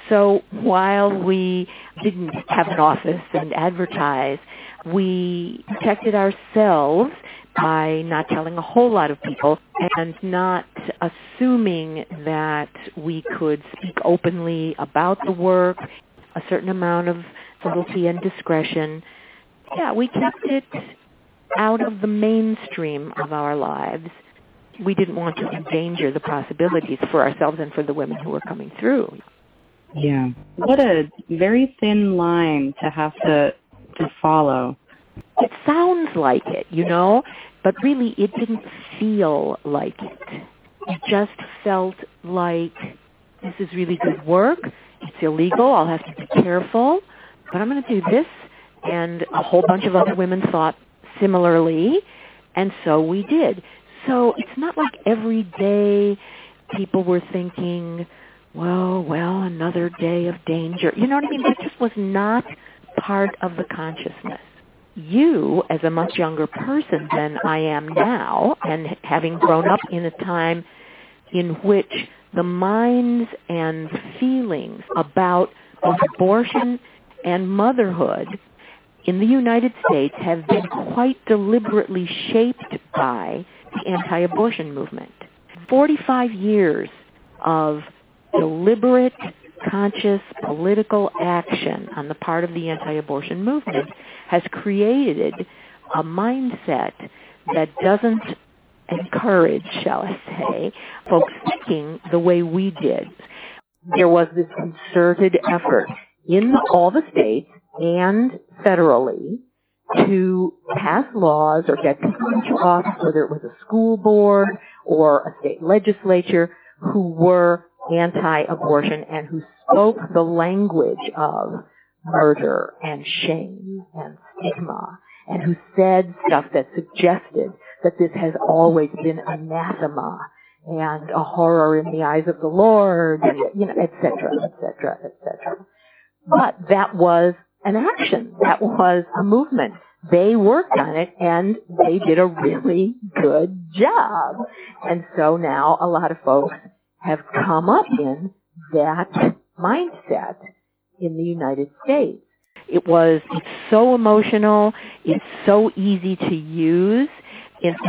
So while we didn't have an office and advertise, we protected ourselves by not telling a whole lot of people and not assuming that we could speak openly about the work, a certain amount of subtlety and discretion. Yeah, we kept it out of the mainstream of our lives. We didn't want to endanger the possibilities for ourselves and for the women who were coming through. Yeah. What a very thin line to have to to follow. It sounds like it, you know, but really it didn't feel like it. It just felt like this is really good work. It's illegal. I'll have to be careful, but I'm going to do this. And a whole bunch of other women thought similarly, and so we did. So it's not like every day people were thinking, well, well, another day of danger. You know what I mean? That just was not part of the consciousness. You, as a much younger person than I am now, and having grown up in a time in which the minds and feelings about both abortion and motherhood in the United States have been quite deliberately shaped by the anti-abortion movement. 45 years of deliberate, conscious political action on the part of the anti-abortion movement has created a mindset that doesn't encourage, shall I say, folks thinking the way we did. There was this concerted effort in all the states and federally to pass laws or get people into office, whether it was a school board or a state legislature, who were anti-abortion and who spoke the language of murder and shame and stigma and who said stuff that suggested that this has always been anathema and a horror in the eyes of the Lord, and, you know, et cetera, et cetera, et cetera. But that was an action. That was a movement. They worked on it and they did a really good job. And so now a lot of folks have come up in that mindset in the United States. It was it's so emotional, it's so easy to use,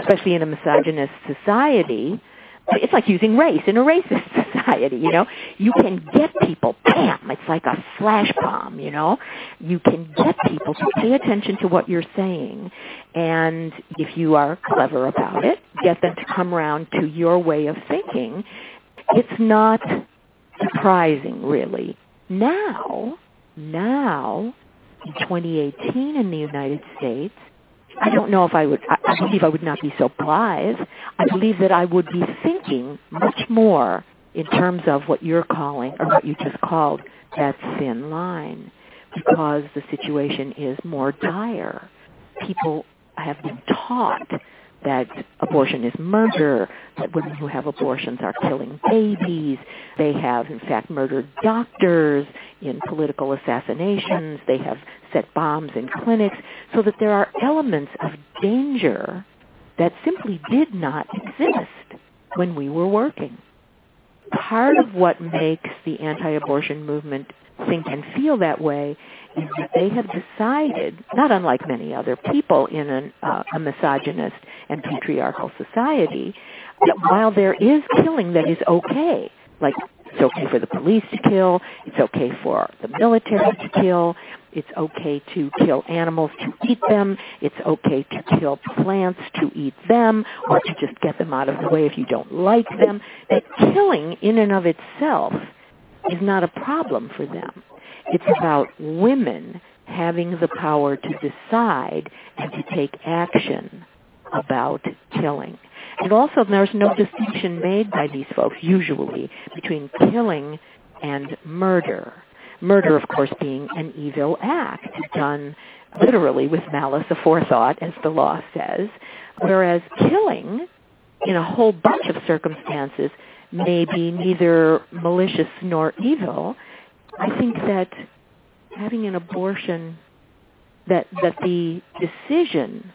especially in a misogynist society. It's like using race in a racist society, you know. You can get people, bam, it's like a flash bomb, you know. You can get people to pay attention to what you're saying, and if you are clever about it, get them to come around to your way of thinking it's not surprising really. Now, now, in 2018 in the United States, I don't know if I would, I, I believe I would not be so blithe. I believe that I would be thinking much more in terms of what you're calling, or what you just called, that thin line, because the situation is more dire. People have been taught that abortion is murder, that women who have abortions are killing babies. They have, in fact, murdered doctors in political assassinations. They have set bombs in clinics. So that there are elements of danger that simply did not exist when we were working. Part of what makes the anti-abortion movement think and feel that way is that they have decided, not unlike many other people in an, uh, a misogynist and patriarchal society, that while there is killing that is okay, like it's okay for the police to kill, it's okay for the military to kill, it's okay to kill animals to eat them, it's okay to kill plants to eat them, or to just get them out of the way if you don't like them, that killing in and of itself is not a problem for them. It's about women having the power to decide and to take action about killing. And also there's no distinction made by these folks usually between killing and murder. Murder, of course, being an evil act done literally with malice aforethought, as the law says, whereas killing, in a whole bunch of circumstances, may be neither malicious nor evil, I think that having an abortion that that the decision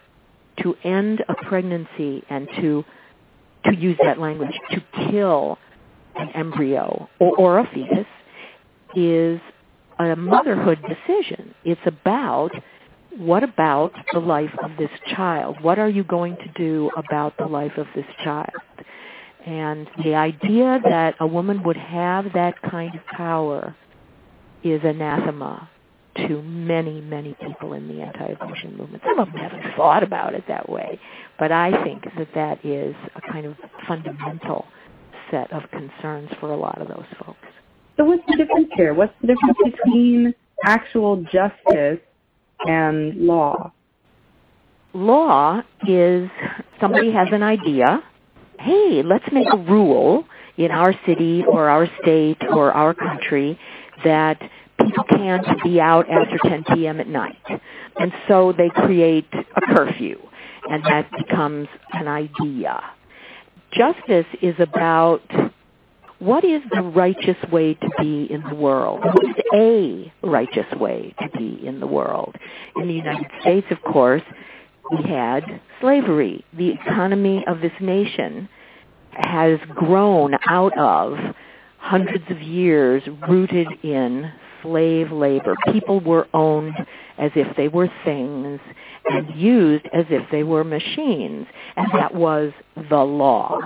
to end a pregnancy and to to use that language to kill an embryo or, or a fetus is a motherhood decision. It's about what about the life of this child? What are you going to do about the life of this child? And the idea that a woman would have that kind of power is anathema to many, many people in the anti-abortion movement. Some of them haven't thought about it that way, but I think that that is a kind of fundamental set of concerns for a lot of those folks. So what's the difference here? What's the difference between actual justice and law? Law is somebody has an idea. Hey, let's make a rule in our city or our state or our country that people can't be out after 10 p.m. at night. And so they create a curfew, and that becomes an idea. Justice is about what is the righteous way to be in the world? What is a righteous way to be in the world? In the United States, of course, we had slavery. The economy of this nation has grown out of hundreds of years rooted in slave labor. People were owned as if they were things and used as if they were machines. And that was the law.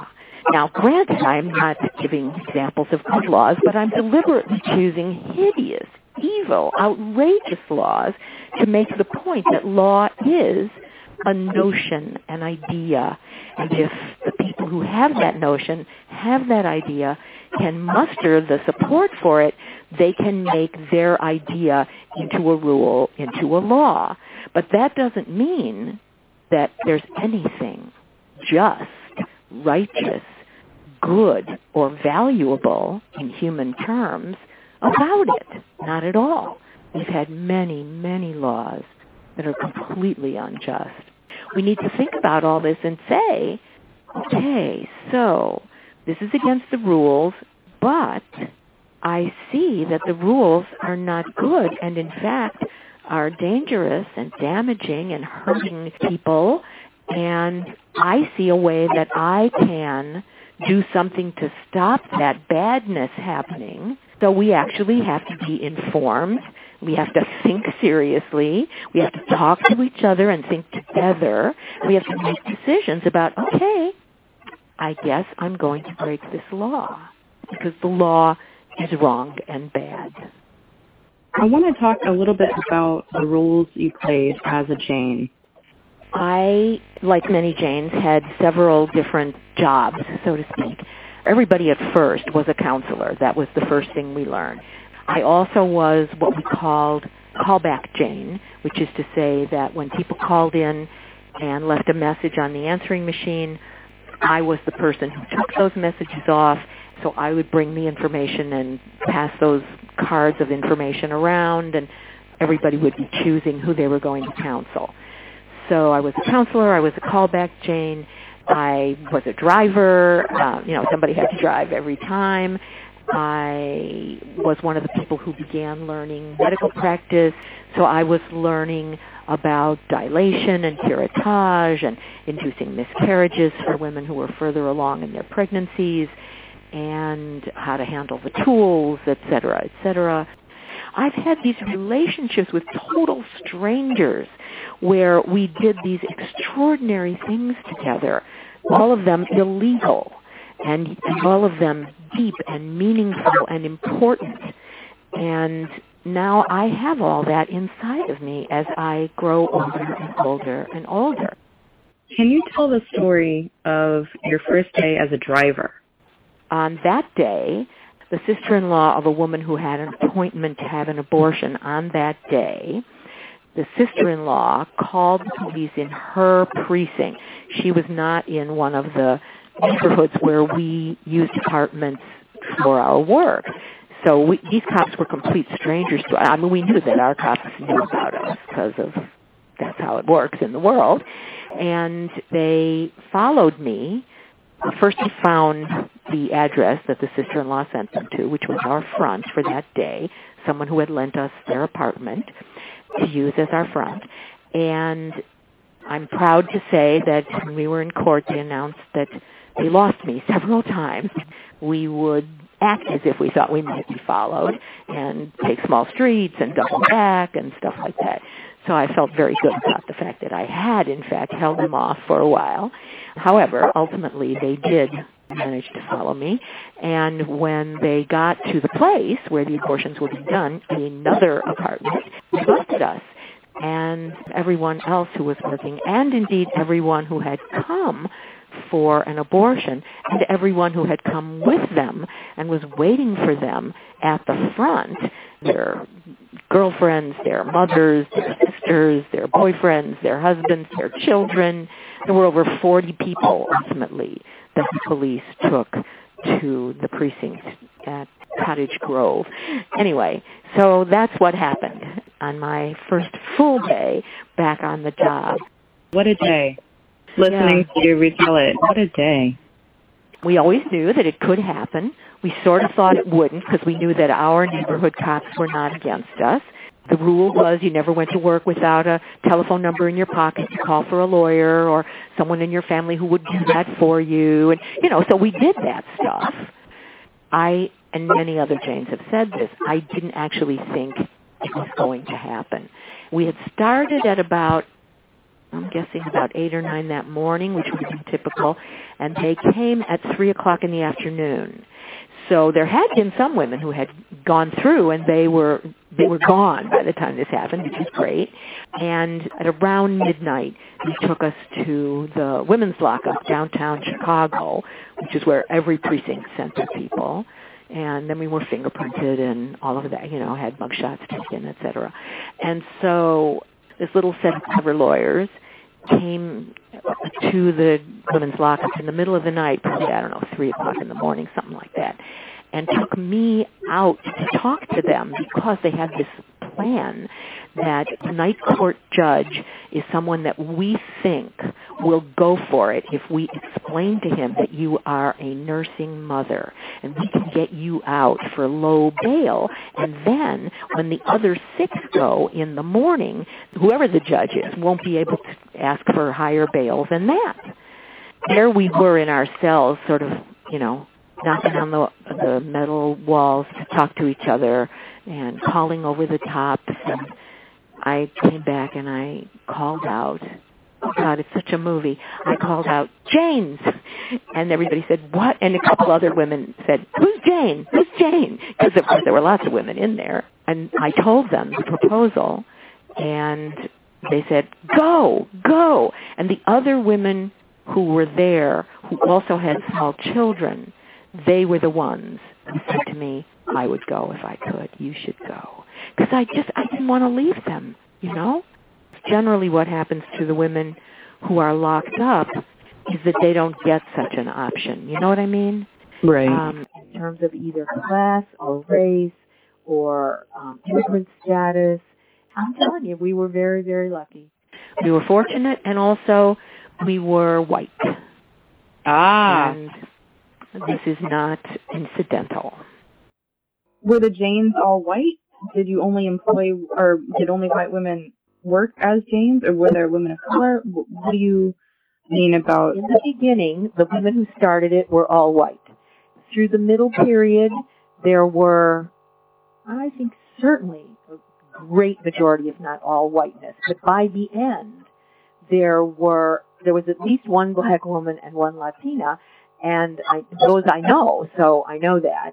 Now, granted, I'm not giving examples of good laws, but I'm deliberately choosing hideous, evil, outrageous laws to make the point that law is a notion, an idea. And if the people who have that notion, have that idea, can muster the support for it, they can make their idea into a rule, into a law. But that doesn't mean that there's anything just, righteous, good, or valuable in human terms about it. Not at all. We've had many, many laws that are completely unjust. We need to think about all this and say, okay, so this is against the rules, but I see that the rules are not good and in fact are dangerous and damaging and hurting people and I see a way that I can do something to stop that badness happening. So we actually have to be informed. We have to think seriously. We have to talk to each other and think together. We have to make decisions about, okay, I guess I'm going to break this law because the law is wrong and bad. I want to talk a little bit about the roles you played as a Jane. I, like many Janes, had several different jobs, so to speak. Everybody at first was a counselor. That was the first thing we learned. I also was what we called callback Jane, which is to say that when people called in and left a message on the answering machine, I was the person who took those messages off so I would bring the information and pass those cards of information around, and everybody would be choosing who they were going to counsel. So I was a counselor, I was a callback Jane, I was a driver, uh, you know, somebody had to drive every time. I was one of the people who began learning medical practice, so I was learning about dilation and curettage and inducing miscarriages for women who were further along in their pregnancies and how to handle the tools, et cetera, et cetera. I've had these relationships with total strangers where we did these extraordinary things together, all of them illegal, and, and all of them deep and meaningful and important. And now I have all that inside of me as I grow older and older and older. Can you tell the story of your first day as a driver? On that day, the sister-in-law of a woman who had an appointment to have an abortion on that day, the sister-in-law called the police in her precinct. She was not in one of the neighborhoods where we use apartments for our work. So we, these cops were complete strangers to. I mean, we knew that our cops knew about us because of that's how it works in the world. And they followed me. First, they found the address that the sister-in-law sent them to, which was our front for that day, someone who had lent us their apartment. to use as our front. And I'm proud to say that when we were in court, they announced that they lost me several times. We would act as if we thought we might be followed and take small streets and double back and stuff like that. So I felt very good about the fact that I had, in fact, held them off for a while. However, ultimately they did manage to follow me. And when they got to the place where the abortions would be done, another apartment, they busted us and everyone else who was working, and indeed everyone who had come for an abortion, and everyone who had come with them and was waiting for them at the front, their girlfriends, their mothers, their sisters, their boyfriends, their husbands, their children. There were over 40 people ultimately that the police took to the precinct at Cottage Grove. Anyway, so that's what happened on my first full day back on the job. What a day. Listening yeah. to you retell it, what a day. We always knew that it could happen. We sort of thought it wouldn't because we knew that our neighborhood cops were not against us. The rule was you never went to work without a telephone number in your pocket to call for a lawyer or someone in your family who would do that for you. And, you know, so we did that stuff. I, and many other Janes have said this, I didn't actually think it was going to happen. We had started at about I'm guessing about eight or nine that morning, which would be typical, and they came at three o'clock in the afternoon. So there had been some women who had gone through and they were they were gone by the time this happened, which is great. And at around midnight, they took us to the women's lockup downtown Chicago, which is where every precinct sent their people. And then we were fingerprinted and all of that, you know, had mugshots taken, et cetera. And so this little set of clever lawyers came to the women's lockup in the middle of the night, probably, I don't know, 3 o'clock in the morning, something like that, and took me out to talk to them because they had this plan that night court judge is someone that we think will go for it if we explain to him that you are a nursing mother and we can get you out for low bail. And then when the other six go in the morning whoever the judge is won't be able to ask for higher bail than that. There we were in our cells sort of you know knocking on the the metal walls to talk to each other and calling over the tops and I came back and I called out oh God, it's such a movie. I called out, Jane's. And everybody said, what? And a couple other women said, who's Jane? Who's Jane? Because of course there were lots of women in there. And I told them the proposal and they said, go, go. And the other women who were there, who also had small children, they were the ones who said to me, I would go if I could. You should go. Because I just, I didn't want to leave them, you know? Generally what happens to the women who are locked up is that they don't get such an option. You know what I mean? Right. Um, in terms of either class or race or um, immigrant status. I'm telling you, we were very, very lucky. We were fortunate, and also we were white. Ah. And this is not incidental. Were the Janes all white? Did you only employ, or did only white women work as Janes, or were there women of color? What do you mean about? In the beginning, the women who started it were all white. Through the middle period, there were, I think, certainly a great majority, if not all, whiteness. But by the end, there were there was at least one black woman and one Latina, and I, those I know, so I know that.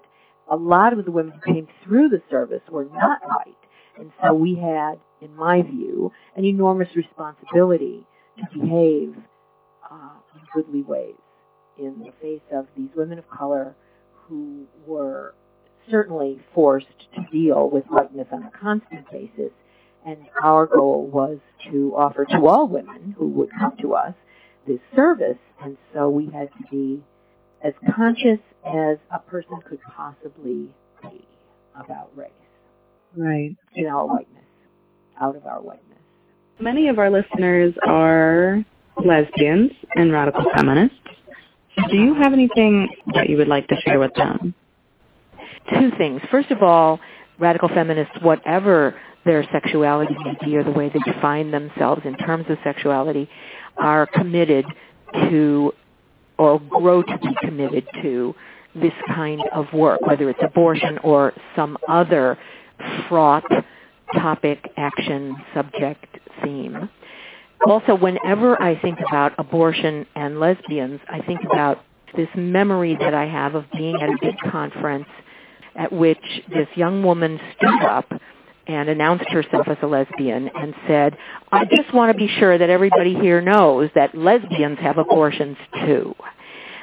A lot of the women who came through the service were not white. And so we had, in my view, an enormous responsibility to behave uh, in goodly ways in the face of these women of color who were certainly forced to deal with whiteness on a constant basis. And our goal was to offer to all women who would come to us this service. And so we had to be as conscious as a person could possibly be about race. Right. In our whiteness, out of our whiteness. Many of our listeners are lesbians and radical feminists. Do you have anything that you would like to share with them? Two things. First of all, radical feminists, whatever their sexuality may be or the way they define themselves in terms of sexuality are committed to or grow to be committed to this kind of work, whether it's abortion or some other fraught topic, action, subject, theme. Also, whenever I think about abortion and lesbians, I think about this memory that I have of being at a big conference at which this young woman stood up and announced herself as a lesbian and said, I just want to be sure that everybody here knows that lesbians have abortions too.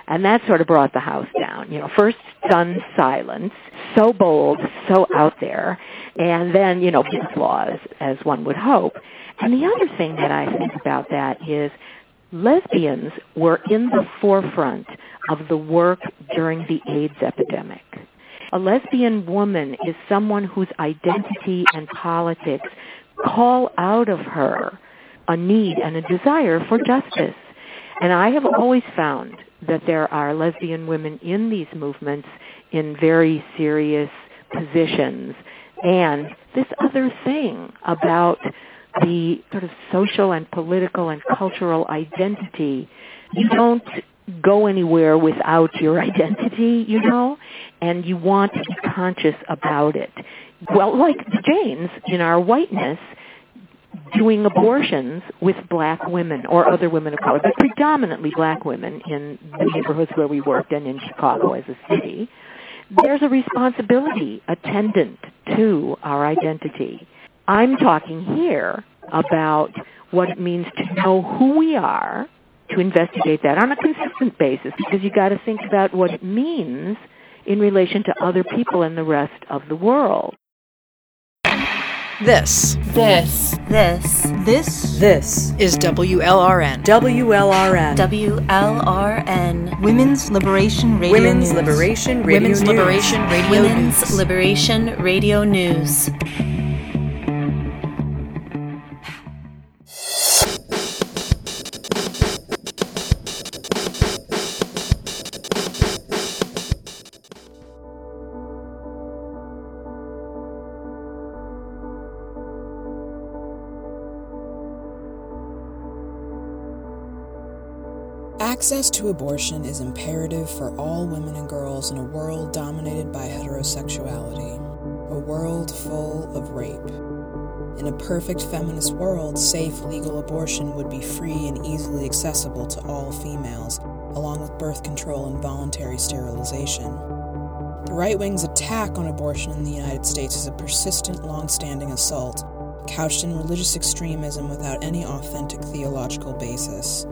And that sort of brought the house down. You know, first stunned silence, so bold, so out there, and then, you know, applause, as one would hope. And the other thing that I think about that is lesbians were in the forefront of the work during the AIDS epidemic. A lesbian woman is someone whose identity and politics call out of her a need and a desire for justice. And I have always found that there are lesbian women in these movements in very serious positions. And this other thing about the sort of social and political and cultural identity, you don't go anywhere without your identity, you know, and you want to be conscious about it. Well, like the Janes in our whiteness, doing abortions with black women or other women of color, but predominantly black women in the neighborhoods where we worked and in Chicago as a city, there's a responsibility attendant to our identity. I'm talking here about what it means to know who we are, to investigate that on a consistent basis, because you got to think about what it means in relation to other people and the rest of the world. This This. This. This this is WLRN. WLRN WLRN. Women's Liberation Radio Women's News. Liberation Radio Women's News. Liberation Radio Women's News. Liberation Radio News. Access to abortion is imperative for all women and girls in a world dominated by heterosexuality, a world full of rape. In a perfect feminist world, safe legal abortion would be free and easily accessible to all females, along with birth control and voluntary sterilization. The right wing's attack on abortion in the United States is a persistent, long standing assault, couched in religious extremism without any authentic theological basis.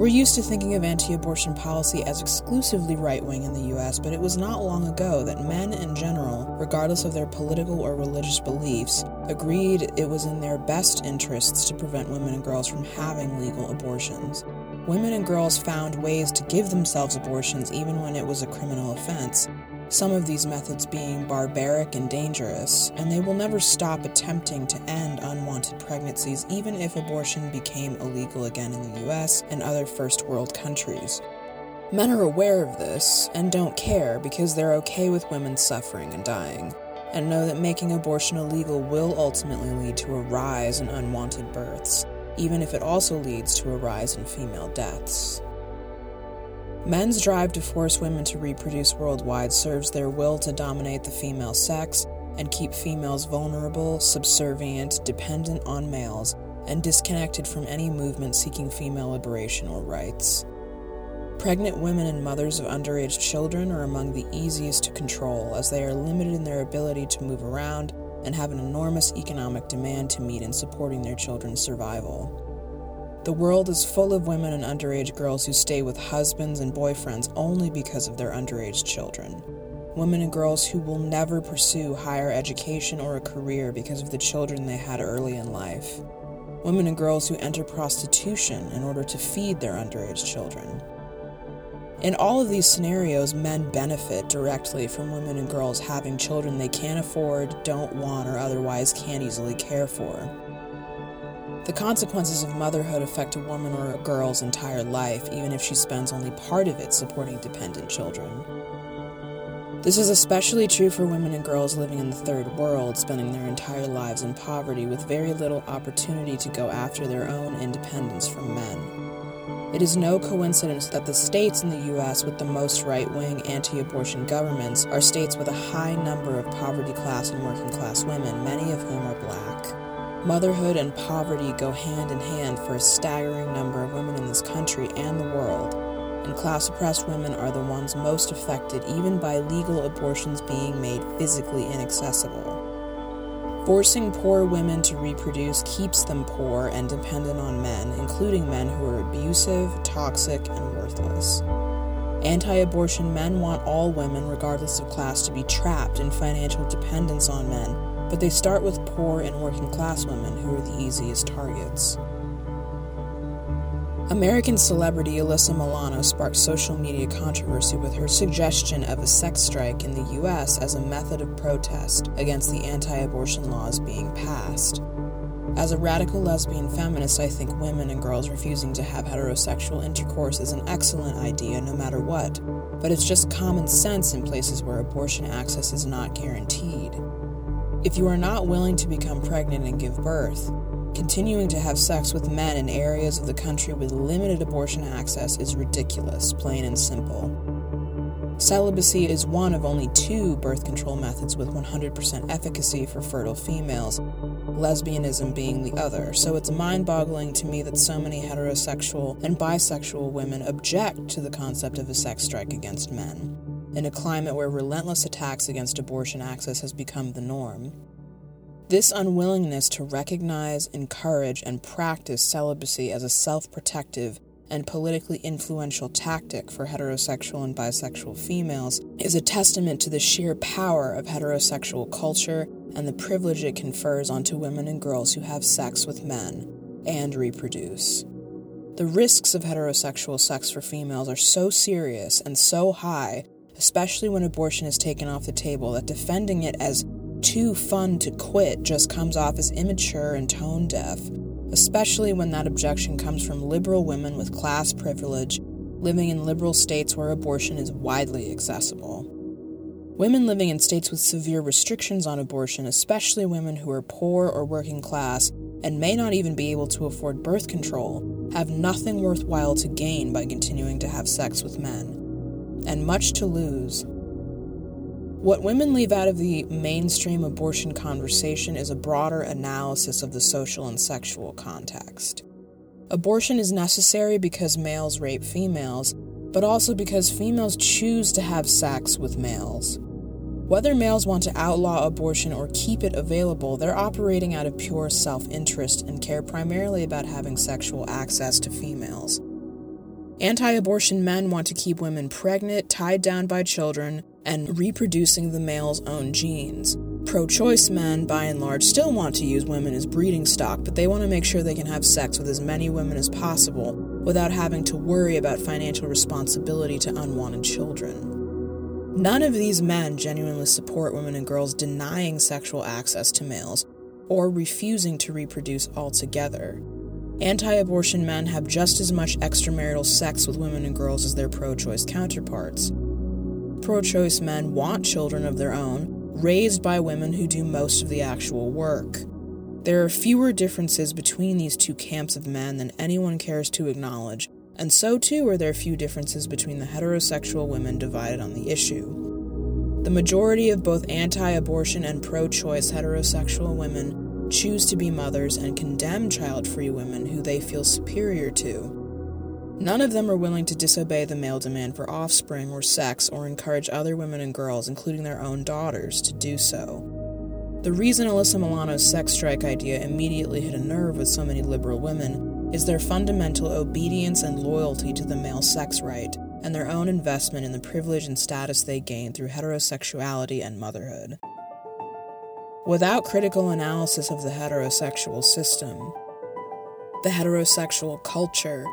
We're used to thinking of anti abortion policy as exclusively right wing in the US, but it was not long ago that men in general, regardless of their political or religious beliefs, agreed it was in their best interests to prevent women and girls from having legal abortions. Women and girls found ways to give themselves abortions even when it was a criminal offense, some of these methods being barbaric and dangerous, and they will never stop attempting to end unwanted pregnancies even if abortion became illegal again in the US and other first world countries. Men are aware of this and don't care because they're okay with women suffering and dying, and know that making abortion illegal will ultimately lead to a rise in unwanted births, even if it also leads to a rise in female deaths. Men's drive to force women to reproduce worldwide serves their will to dominate the female sex and keep females vulnerable, subservient, dependent on males, and disconnected from any movement seeking female liberation or rights. Pregnant women and mothers of underage children are among the easiest to control as they are limited in their ability to move around and have an enormous economic demand to meet in supporting their children's survival. The world is full of women and underage girls who stay with husbands and boyfriends only because of their underage children. Women and girls who will never pursue higher education or a career because of the children they had early in life. Women and girls who enter prostitution in order to feed their underage children. In all of these scenarios, men benefit directly from women and girls having children they can't afford, don't want, or otherwise can't easily care for. The consequences of motherhood affect a woman or a girl's entire life, even if she spends only part of it supporting dependent children. This is especially true for women and girls living in the third world, spending their entire lives in poverty with very little opportunity to go after their own independence from men. It is no coincidence that the states in the US with the most right wing anti abortion governments are states with a high number of poverty class and working class women, many of whom are black. Motherhood and poverty go hand in hand for a staggering number of women in this country and the world and class oppressed women are the ones most affected, even by legal abortions being made physically inaccessible. Forcing poor women to reproduce keeps them poor and dependent on men, including men who are abusive, toxic, and worthless. Anti abortion men want all women, regardless of class, to be trapped in financial dependence on men, but they start with poor and working class women who are the easiest targets. American celebrity Alyssa Milano sparked social media controversy with her suggestion of a sex strike in the U.S. as a method of protest against the anti abortion laws being passed. As a radical lesbian feminist, I think women and girls refusing to have heterosexual intercourse is an excellent idea no matter what, but it's just common sense in places where abortion access is not guaranteed. If you are not willing to become pregnant and give birth, Continuing to have sex with men in areas of the country with limited abortion access is ridiculous, plain and simple. Celibacy is one of only two birth control methods with 100% efficacy for fertile females, lesbianism being the other, so it's mind boggling to me that so many heterosexual and bisexual women object to the concept of a sex strike against men, in a climate where relentless attacks against abortion access has become the norm. This unwillingness to recognize, encourage, and practice celibacy as a self protective and politically influential tactic for heterosexual and bisexual females is a testament to the sheer power of heterosexual culture and the privilege it confers onto women and girls who have sex with men and reproduce. The risks of heterosexual sex for females are so serious and so high, especially when abortion is taken off the table, that defending it as too fun to quit just comes off as immature and tone deaf, especially when that objection comes from liberal women with class privilege living in liberal states where abortion is widely accessible. Women living in states with severe restrictions on abortion, especially women who are poor or working class and may not even be able to afford birth control, have nothing worthwhile to gain by continuing to have sex with men, and much to lose what women leave out of the mainstream abortion conversation is a broader analysis of the social and sexual context. Abortion is necessary because males rape females, but also because females choose to have sex with males. Whether males want to outlaw abortion or keep it available, they're operating out of pure self interest and care primarily about having sexual access to females. Anti abortion men want to keep women pregnant, tied down by children, and reproducing the male's own genes. Pro choice men, by and large, still want to use women as breeding stock, but they want to make sure they can have sex with as many women as possible without having to worry about financial responsibility to unwanted children. None of these men genuinely support women and girls denying sexual access to males or refusing to reproduce altogether. Anti abortion men have just as much extramarital sex with women and girls as their pro choice counterparts pro choice men want children of their own, raised by women who do most of the actual work. There are fewer differences between these two camps of men than anyone cares to acknowledge, and so too are there few differences between the heterosexual women divided on the issue. The majority of both anti abortion and pro choice heterosexual women choose to be mothers and condemn child free women who they feel superior to. None of them are willing to disobey the male demand for offspring or sex or encourage other women and girls, including their own daughters, to do so. The reason Alyssa Milano's sex strike idea immediately hit a nerve with so many liberal women is their fundamental obedience and loyalty to the male sex right, and their own investment in the privilege and status they gain through heterosexuality and motherhood. Without critical analysis of the heterosexual system, the heterosexual culture,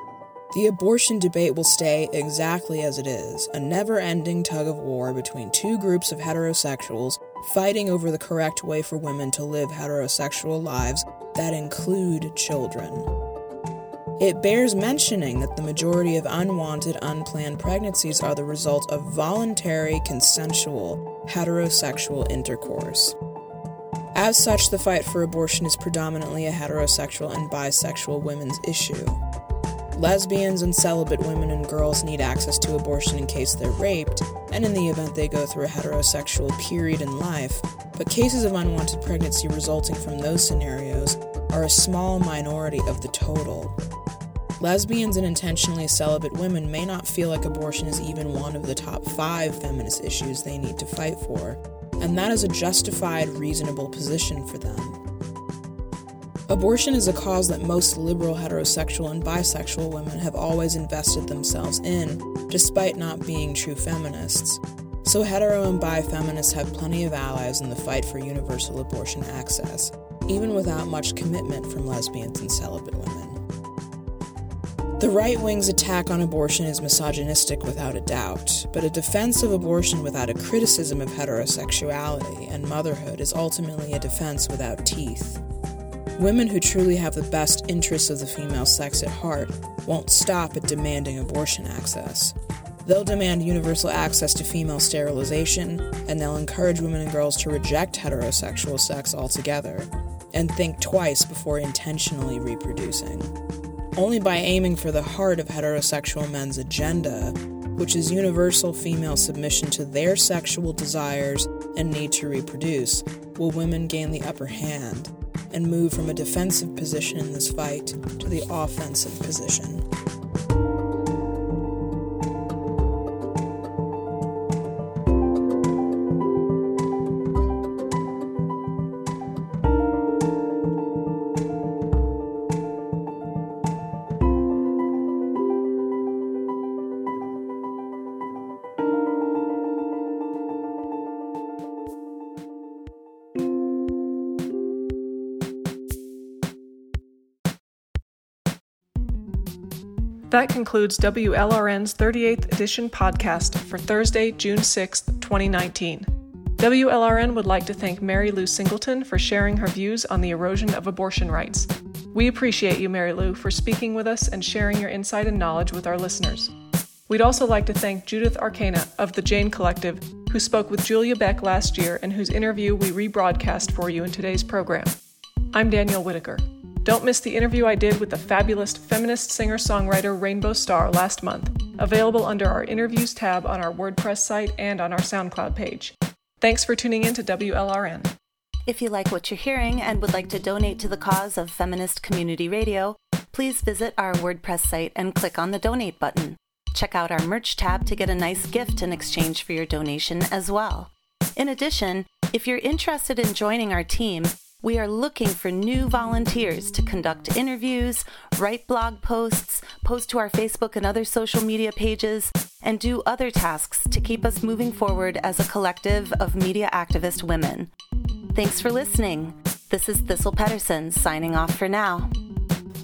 the abortion debate will stay exactly as it is a never ending tug of war between two groups of heterosexuals fighting over the correct way for women to live heterosexual lives that include children. It bears mentioning that the majority of unwanted, unplanned pregnancies are the result of voluntary, consensual, heterosexual intercourse. As such, the fight for abortion is predominantly a heterosexual and bisexual women's issue. Lesbians and celibate women and girls need access to abortion in case they're raped, and in the event they go through a heterosexual period in life, but cases of unwanted pregnancy resulting from those scenarios are a small minority of the total. Lesbians and intentionally celibate women may not feel like abortion is even one of the top five feminist issues they need to fight for, and that is a justified, reasonable position for them. Abortion is a cause that most liberal heterosexual and bisexual women have always invested themselves in, despite not being true feminists. So, hetero and bi feminists have plenty of allies in the fight for universal abortion access, even without much commitment from lesbians and celibate women. The right wing's attack on abortion is misogynistic without a doubt, but a defense of abortion without a criticism of heterosexuality and motherhood is ultimately a defense without teeth. Women who truly have the best interests of the female sex at heart won't stop at demanding abortion access. They'll demand universal access to female sterilization, and they'll encourage women and girls to reject heterosexual sex altogether and think twice before intentionally reproducing. Only by aiming for the heart of heterosexual men's agenda, which is universal female submission to their sexual desires and need to reproduce, will women gain the upper hand and move from a defensive position in this fight to the offensive position. That concludes WLRN's 38th edition podcast for Thursday, June 6, 2019. WLRN would like to thank Mary Lou Singleton for sharing her views on the erosion of abortion rights. We appreciate you, Mary Lou, for speaking with us and sharing your insight and knowledge with our listeners. We'd also like to thank Judith Arcana of the Jane Collective, who spoke with Julia Beck last year and whose interview we rebroadcast for you in today's program. I'm Danielle Whitaker. Don't miss the interview I did with the fabulous feminist singer songwriter Rainbow Star last month, available under our interviews tab on our WordPress site and on our SoundCloud page. Thanks for tuning in to WLRN. If you like what you're hearing and would like to donate to the cause of feminist community radio, please visit our WordPress site and click on the donate button. Check out our merch tab to get a nice gift in exchange for your donation as well. In addition, if you're interested in joining our team, we are looking for new volunteers to conduct interviews, write blog posts, post to our Facebook and other social media pages, and do other tasks to keep us moving forward as a collective of media activist women. Thanks for listening. This is Thistle Pettersen signing off for now.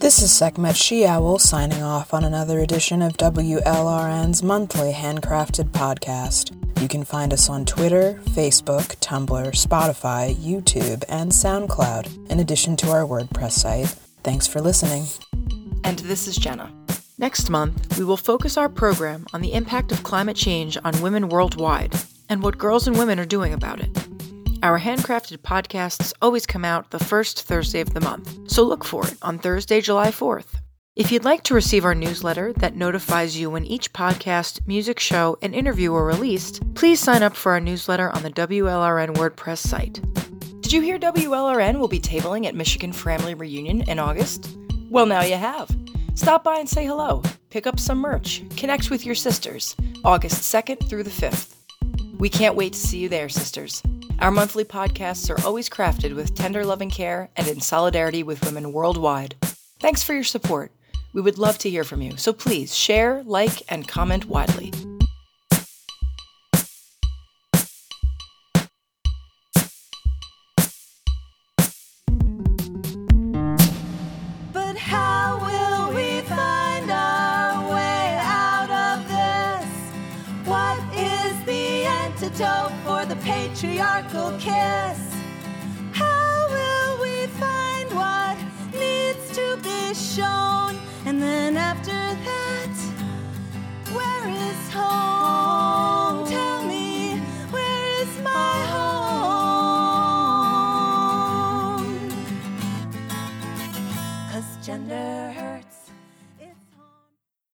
This is Sekhmet She Owl signing off on another edition of WLRN's monthly handcrafted podcast. You can find us on Twitter, Facebook, Tumblr, Spotify, YouTube, and SoundCloud, in addition to our WordPress site. Thanks for listening. And this is Jenna. Next month, we will focus our program on the impact of climate change on women worldwide and what girls and women are doing about it. Our handcrafted podcasts always come out the first Thursday of the month, so look for it on Thursday, July 4th. If you'd like to receive our newsletter that notifies you when each podcast, music show, and interview are released, please sign up for our newsletter on the WLRN WordPress site. Did you hear WLRN will be tabling at Michigan Family Reunion in August? Well, now you have. Stop by and say hello, pick up some merch, connect with your sisters, August 2nd through the 5th. We can't wait to see you there, sisters. Our monthly podcasts are always crafted with tender loving care and in solidarity with women worldwide. Thanks for your support. We would love to hear from you, so please share, like, and comment widely. Antidote for the patriarchal kiss? How will we find what needs to be shown? And then after that, where is home?